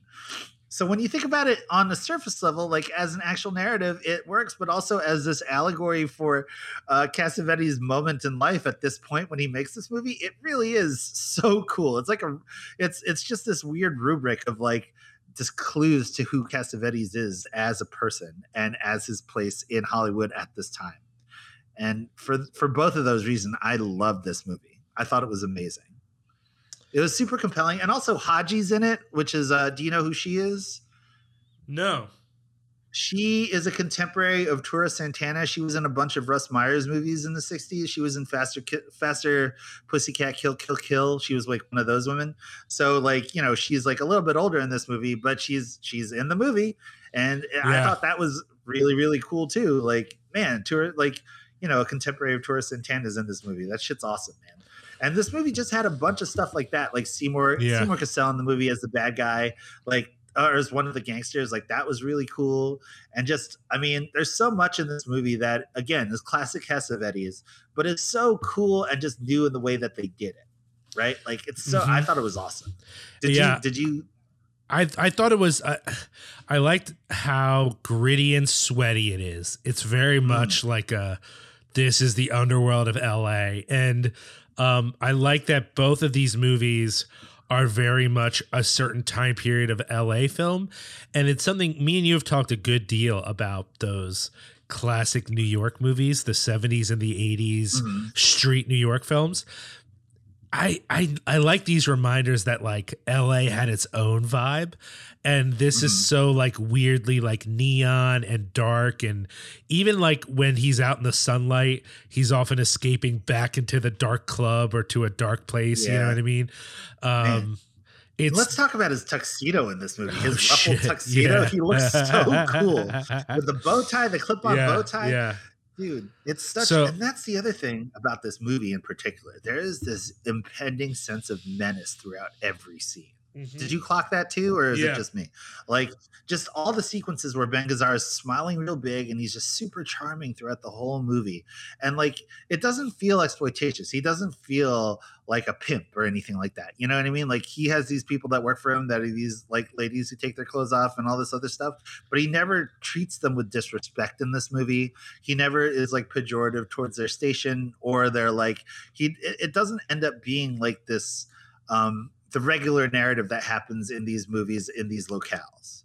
So when you think about it on the surface level, like as an actual narrative, it works, but also as this allegory for uh, Cassavetes' moment in life at this point when he makes this movie, it really is so cool. It's like a, it's it's just this weird rubric of like just clues to who Cassavetes is as a person and as his place in Hollywood at this time. And for for both of those reasons, I love this movie. I thought it was amazing. It was super compelling, and also Haji's in it, which is uh, do you know who she is? no. She is a contemporary of Tura Santana. She was in a bunch of Russ Myers movies in the 60s. She was in Faster Faster Pussycat Kill Kill Kill. She was like one of those women. So like, you know, she's like a little bit older in this movie, but she's she's in the movie. And I thought that was really, really cool too. Like, man, Tura like, you know, a contemporary of Tura Santana's in this movie. That shit's awesome, man. And this movie just had a bunch of stuff like that, like Seymour Yeah. Seymour Cassel in the movie as the bad guy, like or as one of the gangsters. Like that was really cool. And just, I mean, there's so much in this movie that again is classic Cassavetes, but it's so cool and just new in the way that they did it. Right? Like it's so. I Mhm. thought it was awesome. Did Yeah. you? Did you? I I thought it was uh, I liked how gritty and sweaty it is. It's very much like a this is the underworld of LA and um I like that both of these movies are very much a certain time period of LA film and it's something me and you have talked a good deal about those classic New York movies, the 70s and the 80s Mhm. street New York films. I I I like these reminders that like LA had its own vibe and this Mhm. is so like weirdly like neon and dark and even like when he's out in the sunlight he's often escaping back into the dark club or to a dark place you know what I mean um it's Let's talk about his tuxedo in this movie. His Oh, ruffled tuxedo. yeah. He looks so cool with the bow tie, the clip-on yeah, bow tie. yeah dude it's such So- and that's the other thing about this movie in particular. There is this impending sense of menace throughout every scene did you clock that too or is Yeah. it just me? Like just all the sequences where ben gazzara is smiling real big and he's just super charming throughout the whole movie. And like it doesn't feel exploitative. he doesn't feel like a pimp or anything like that. You know what i mean? Like he has these people that work for him that are these like ladies who take their clothes off and all this other stuff but he never treats them with disrespect in this movie. He never is like pejorative towards their station or they're like he it, it doesn't end up being like this um the regular narrative that happens in these movies in these locales.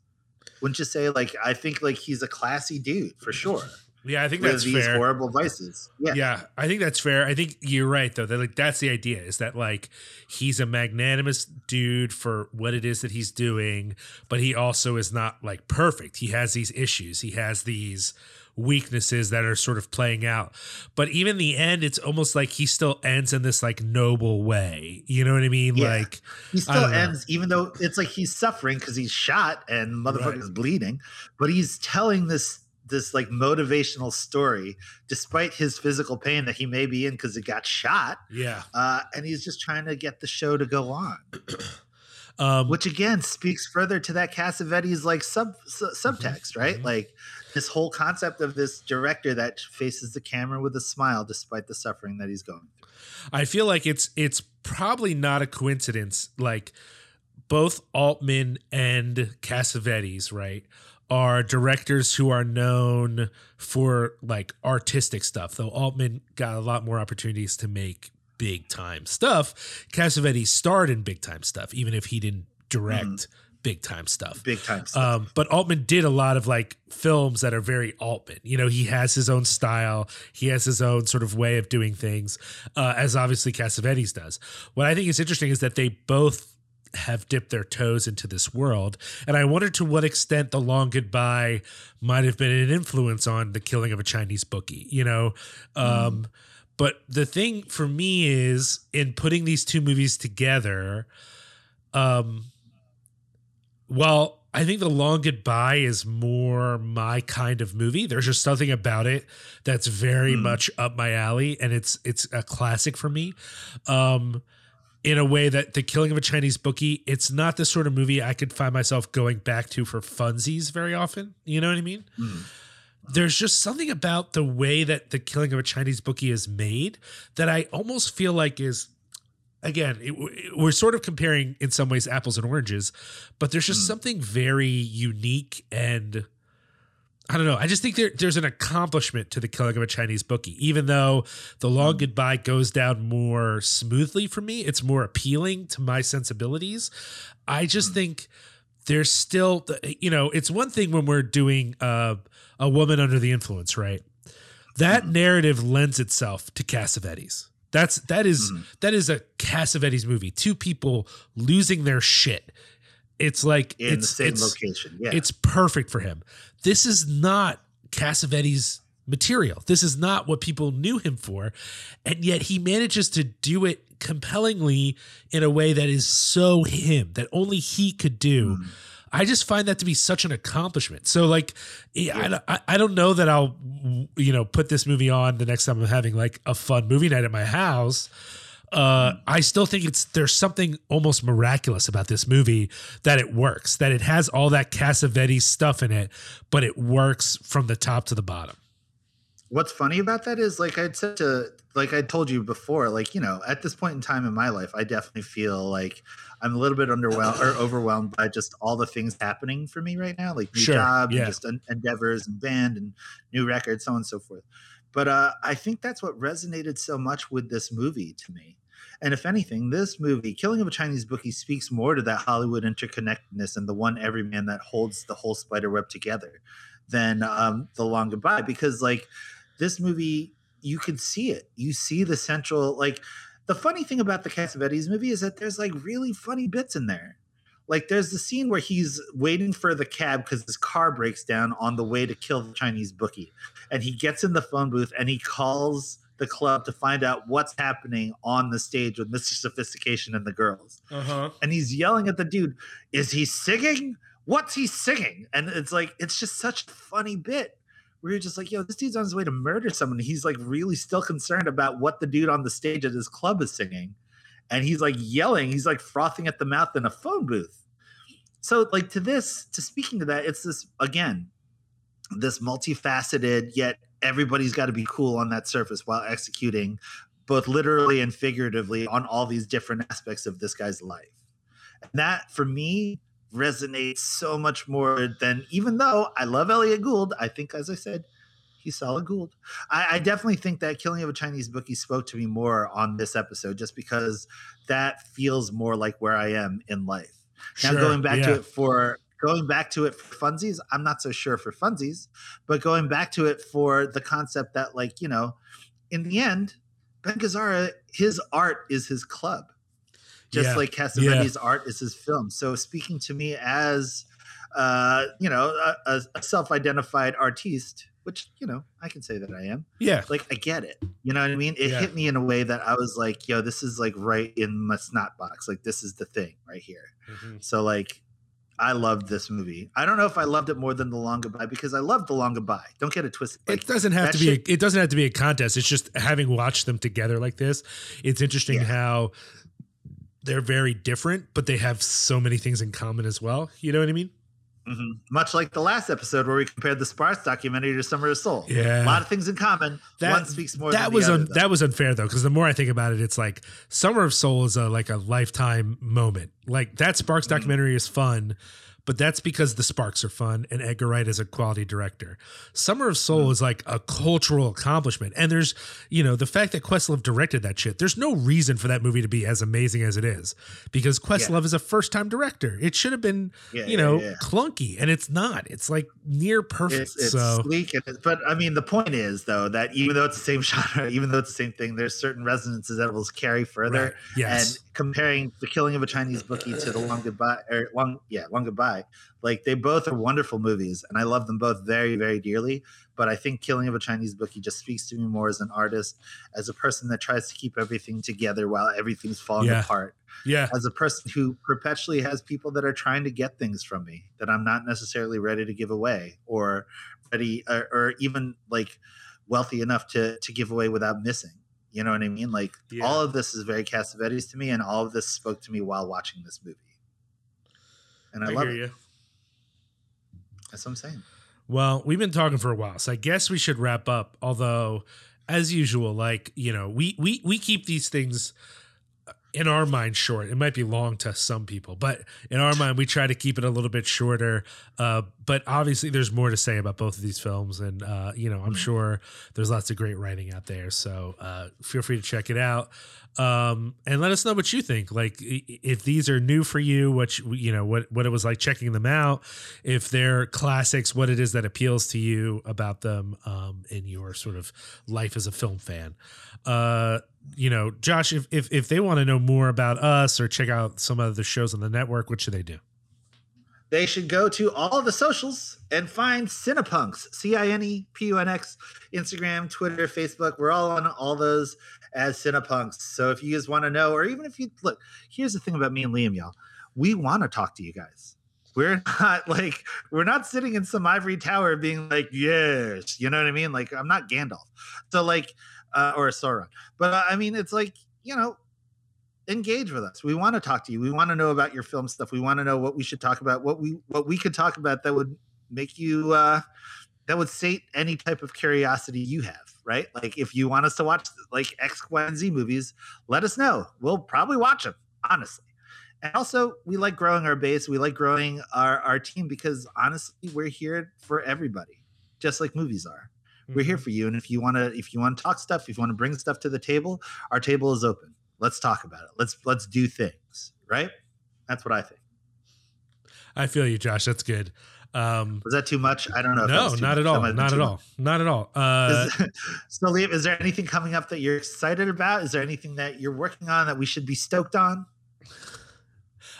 Wouldn't you say like i think like he's a classy dude for sure. Yeah I think that's these fair. horrible vices. Yeah. Yeah i think that's fair. I think you're right though that like that's the idea is that like he's a magnanimous dude for what it is that he's doing but he also is not like perfect. He has these issues. He has these weaknesses that are sort of playing out but even the end it's almost like he still ends in this like noble way you know what i mean Yeah. like he still don't know. ends even though it's like he's suffering because he's shot and the Right. bleeding but he's telling this this like motivational story despite his physical pain that he may be in because he got shot yeah uh, and he's just trying to get the show to go on um which again speaks further to that Cassavetes like sub su- subtext, right? mhm. Like this whole concept of this director that faces the camera with a smile despite the suffering that he's going through. I feel like it's it's probably not a coincidence. Like both Altman and Cassavetes, right, are directors who are known for like artistic stuff. Though Altman got a lot more opportunities to make big time stuff. Cassavetes starred in big time stuff, even if he didn't direct mm-hmm. Big time stuff. Big time stuff. Um, but Altman did a lot of like films that are very Altman. You know, he has his own style. He has his own sort of way of doing things, uh, as obviously Cassavetes does. What I think is interesting is that they both have dipped their toes into this world, and I wonder to what extent the Long Goodbye might have been an influence on the killing of a Chinese bookie. You know. Um, But the thing for me is in putting these two movies together, um, while I think The Long Goodbye is more my kind of movie, there's just something about it that's very Mm. much up my alley, and it's it's a classic for me. Um, in a way that The Killing of a Chinese Bookie, it's not the sort of movie I could find myself going back to for funsies very often. You know what I mean? Mm. there's just something about the way that the killing of a Chinese bookie is made that I almost feel like is again it, we're sort of comparing in some ways apples and oranges but there's just Mm. something very unique and I don't know. I just think there, there's an accomplishment to the killing of a Chinese bookie, even though the long goodbye goes down more smoothly for me. It's more appealing to my sensibilities. I just think there's still, you know, it's one thing when we're doing uh, a woman under the influence, right? That narrative lends itself to Cassavetes. That's that is- Mhm. that is a Cassavetes movie. Two people losing their shit It's like in it's the same it's, location. Yeah, it's perfect for him. This is not Cassavetes material. This is not what people knew him for. And yet he manages to do it compellingly in a way that is so him that only he could do. Mm. I just find that to be such an accomplishment. So like, I, I, I don't know that I'll, you know, put this movie on the next time I'm having like a fun movie night at my house. Uh, I still think it's there's something almost miraculous about this movie that it works, that it has all that Cassavetes stuff in it, but it works from the top to the bottom. What's funny about that is, like I said to, like I told you before, like you know, at this point in time in my life, I definitely feel like I'm a little bit underwhelmed or overwhelmed by just all the things happening for me right now, like new Sure, job, yeah. and just en- endeavors and band and new records, so on and so forth. But uh, I think that's what resonated so much with this movie to me. And if anything, this movie, Killing of a Chinese Bookie, speaks more to that Hollywood interconnectedness and the one everyman that holds the whole spider web together than um, The Long Goodbye. Because, like, this movie, you can see it. You see the central, like, the funny thing about the Cassavetes movie is that there's like really funny bits in there. Like, there's the scene where he's waiting for the cab because his car breaks down on the way to kill the Chinese bookie. And he gets in the phone booth and he calls the club to find out what's happening on the stage with Mr. Sophistication and the girls. Uh huh. And he's yelling at the dude, Is he singing? What's he singing? And it's like, it's just such a funny bit you're just like, yo, this dude's on his way to murder someone. He's like really still concerned about what the dude on the stage at his club is singing. And he's like yelling, he's like frothing at the mouth in a phone booth. So, like, to this, to speaking to that, it's this again, this multifaceted, yet everybody's got to be cool on that surface while executing both literally and figuratively on all these different aspects of this guy's life. And that for me resonates so much more than even though I love Elliott Gould, I think, as I said, he's solid Gould. I, I definitely think that Killing of a Chinese Bookie spoke to me more on this episode just because that feels more like where I am in life. Now, going back to it for going back to it for funsies, I'm not so sure for funsies, but going back to it for the concept that, like, you know, in the end, Ben Gazzara, his art is his club, just Yeah. like Cassavetes' art is his film. So, speaking to me as, uh, you know, a, a, self-identified artiste, which you know I can say that I am. Yeah. Like, I get it. You know what I mean? It Yeah. hit me in a way that I was like, "Yo, this is like right in my snot box. Like, this is the thing right here." Mhm. So like I loved this movie. I don't know if I loved it more than The Long Goodbye because I loved The Long Goodbye. Don't get it twisted. Like, it doesn't have to be. shit- a, it doesn't have to be a contest. It's just having watched them together like this. It's interesting Yeah. how they're very different, but they have so many things in common as well. You know what I mean? Mhm. much like the last episode where we compared the Sparks documentary to Summer of Soul. Yeah. A lot of things in common. That- One speaks more that than was the other. un, that was unfair though because the more I think about it, it's like Summer of Soul is a like a lifetime moment. Like that Sparks Mm-hmm. documentary is fun, but that's because the Sparks are fun and Edgar Wright is a quality director. Summer of Soul Mm-hmm. is like a cultural accomplishment, and there's you know the fact that Questlove directed that shit. There's no reason for that movie to be as amazing as it is because Questlove is a first time director. It should have been Yeah, you know yeah. clunky, and it's not. It's like near perfect. it's, it's so sleek, and but I mean, the point is though that even though it's the same genre, even though it's the same thing, there's certain resonances that will carry further. Right. Yes. And comparing the killing of a Chinese bookie to the long goodbye, or long, yeah, long goodbye, like they both are wonderful movies, and I love them both very, very dearly. But I think Killing of a Chinese Bookie just speaks to me more as an artist, as a person that tries to keep everything together while everything's falling Yeah. apart yeah, as a person who perpetually has people that are trying to get things from me that I'm not necessarily ready to give away or ready or, or even like wealthy enough to to give away without missing. You know what I mean? Like Yeah. all of this is very Cassavetes to me, and all of this spoke to me while watching this movie. And I, I love hear it. you. That's what I'm saying. Well, we've been talking for a while, so I guess we should wrap up. Although, as usual, like you know, we we we keep these things in our mind short. It might be long to some people, but in our mind, we try to keep it a little bit shorter. Uh, but obviously, there's more to say about both of these films, and uh, you know, I'm sure there's lots of great writing out there. So uh, feel free to check it out. Um, and let us know what you think. Like, if these are new for you, what you, you know, what what it was like checking them out. If they're classics, what it is that appeals to you about them um, in your sort of life as a film fan. Uh, you know, Josh, if if if they want to know more about us or check out some of the shows on the network, what should they do? they should go to all the socials and find Cinepunx, C I N E P U N X, Instagram, Twitter, Facebook. We're all on all those as Cinepunx. So if you guys want to know, or even if you look, here's the thing about me and Liam, y'all. We want to talk to you guys. We're not like we're not sitting in some ivory tower being like, yes, you know what I mean? Like I'm not Gandalf. So like uh, or a Sauron. But uh, I mean it's like, you know, engage with us. We want to talk to you. We want to know about your film stuff. We want to know what we should talk about, what we what we could talk about that would make you uh that would sate any type of curiosity you have, right? Like if you want us to watch like X, Y, and Z movies, let us know. We'll probably watch them, honestly. And also, we like growing our base. We like growing our, our team because honestly, we're here for everybody, just like movies are. We're here Mhm. for you. And if you want to, if you want to talk stuff, if you want to bring stuff to the table, our table is open. Let's talk about it. Let's let's do things, right? That's what I think. I feel you, Josh. That's good. Um, Was that too much? I don't know. no, not much. at all. might have been Not at much. all. Not at all. Uh, Is, so, Liam, is there anything coming up that you're excited about? Is there anything that you're working on that we should be stoked on?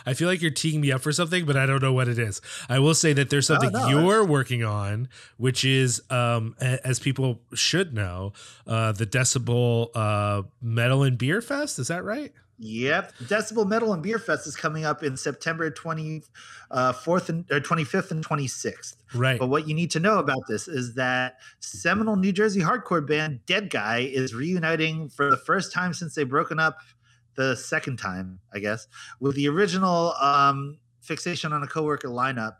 I feel like you're teeing me up for something, but I don't know what it is. I will say that there's something no, you're working on, which is, um, a- as people should know, uh, the Decibel uh, Metal and Beer Fest. Is that right? Yep. Decibel Metal and Beer Fest is coming up in September 24th and or 25th and 26th. Right. But what you need to know about this is that seminal New Jersey hardcore band Deadguy is reuniting for the first time since they've broken up the second time, I guess, with the original um, Fixation on a Coworker lineup.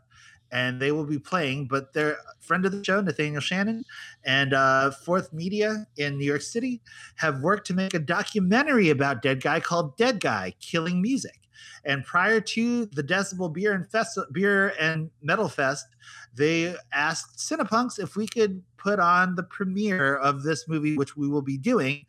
And they will be playing, but their friend of the show, Nathaniel Shannon, and uh, Fourth Media in New York City have worked to make a documentary about Deadguy called Deadguy Killing Music. And prior to the Decibel Beer and Fest, Beer and Metal Fest, they asked Cinepunx if we could put on the premiere of this movie, which we will be doing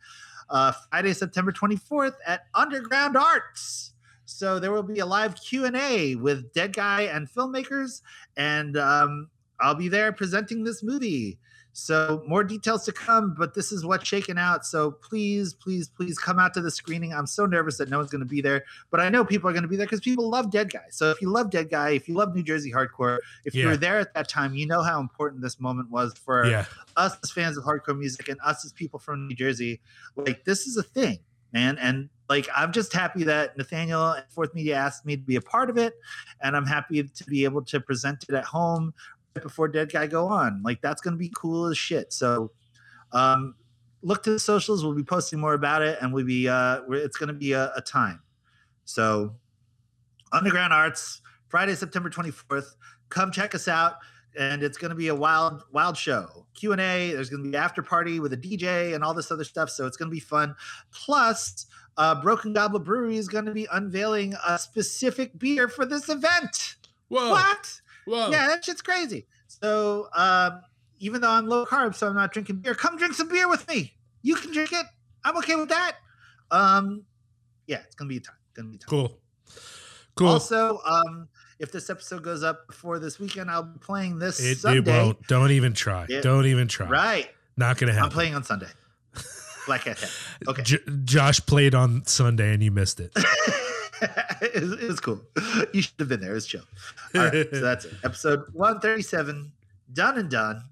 uh, Friday, September 24th at Underground Arts. So there will be a live Q and A with Deadguy and filmmakers, and um, I'll be there presenting this movie. So more details to come, but this is what's shaking out. So please, please, please come out to the screening. I'm so nervous that no one's going to be there, but I know people are going to be there because people love Deadguy. So if you love Deadguy, if you love New Jersey hardcore, if you Yeah. were there at that time, you know how important this moment was for yeah. us as fans of hardcore music and us as people from New Jersey. Like this is a thing, man. And like I'm just happy that Nathaniel and Fourth Media asked me to be a part of it, and I'm happy to be able to present it at home before Deadguy go on. Like that's gonna be cool as shit. So um look to the socials, we'll be posting more about it, and we'll be uh we're, it's gonna be a, a time. So Underground Arts, Friday, September 24th. Come check us out and it's going to be a wild wild show q&a there's going to be after party with a dj and all this other stuff so it's going to be fun plus uh, broken goblet brewery is going to be unveiling a specific beer for this event Whoa. what Whoa. yeah that shit's crazy so um, even though i'm low carb so i'm not drinking beer come drink some beer with me you can drink it i'm okay with that um, yeah it's going to be a time to be a time Cool. Cool. also, um, if this episode goes up before this weekend, I'll be playing this it, Sunday. it won't. Don't even try. Yeah. Don't even try. Right. Not going to happen. I'm playing on Sunday. Black Head. Okay. J- Josh played on Sunday and you missed it. it, was, cool. You should have been there. It's chill. All right. so that's it. Episode 137. Done and done.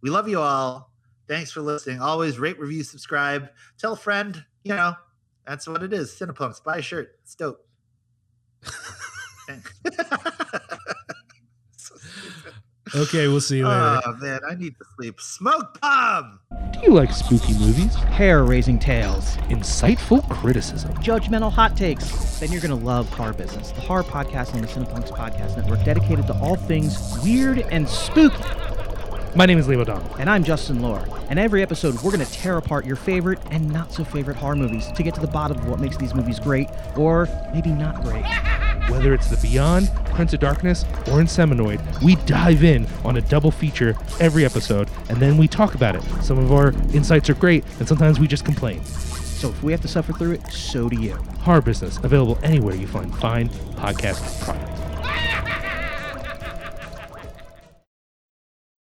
We love you all. Thanks for listening. Always rate, review, subscribe. Tell a friend. You know, that's what it is. Cinepunx. Buy a shirt. It's dope. Thanks. So stupid. Okay, we'll see you later. Oh man, I need to sleep. Smoke bomb. Do you like spooky movies? hair raising tales, Insightful criticism? judgmental hot takes, then you're going to love Horror Business, the horror podcast on the Cinepunx Podcast Network dedicated to all things weird and spooky. My name is Leo O'Donnell. And I'm Justin Lohr. And every episode, we're going to tear apart your favorite and not so favorite horror movies to get to the bottom of what makes these movies great or maybe not great. Whether it's The Beyond, Prince of Darkness, or Inseminoid, we dive in on a double feature every episode, and then we talk about it. Some of our insights are great, and sometimes we just complain. So if we have to suffer through it, so do you. Horror Business, available anywhere you find fine podcast products.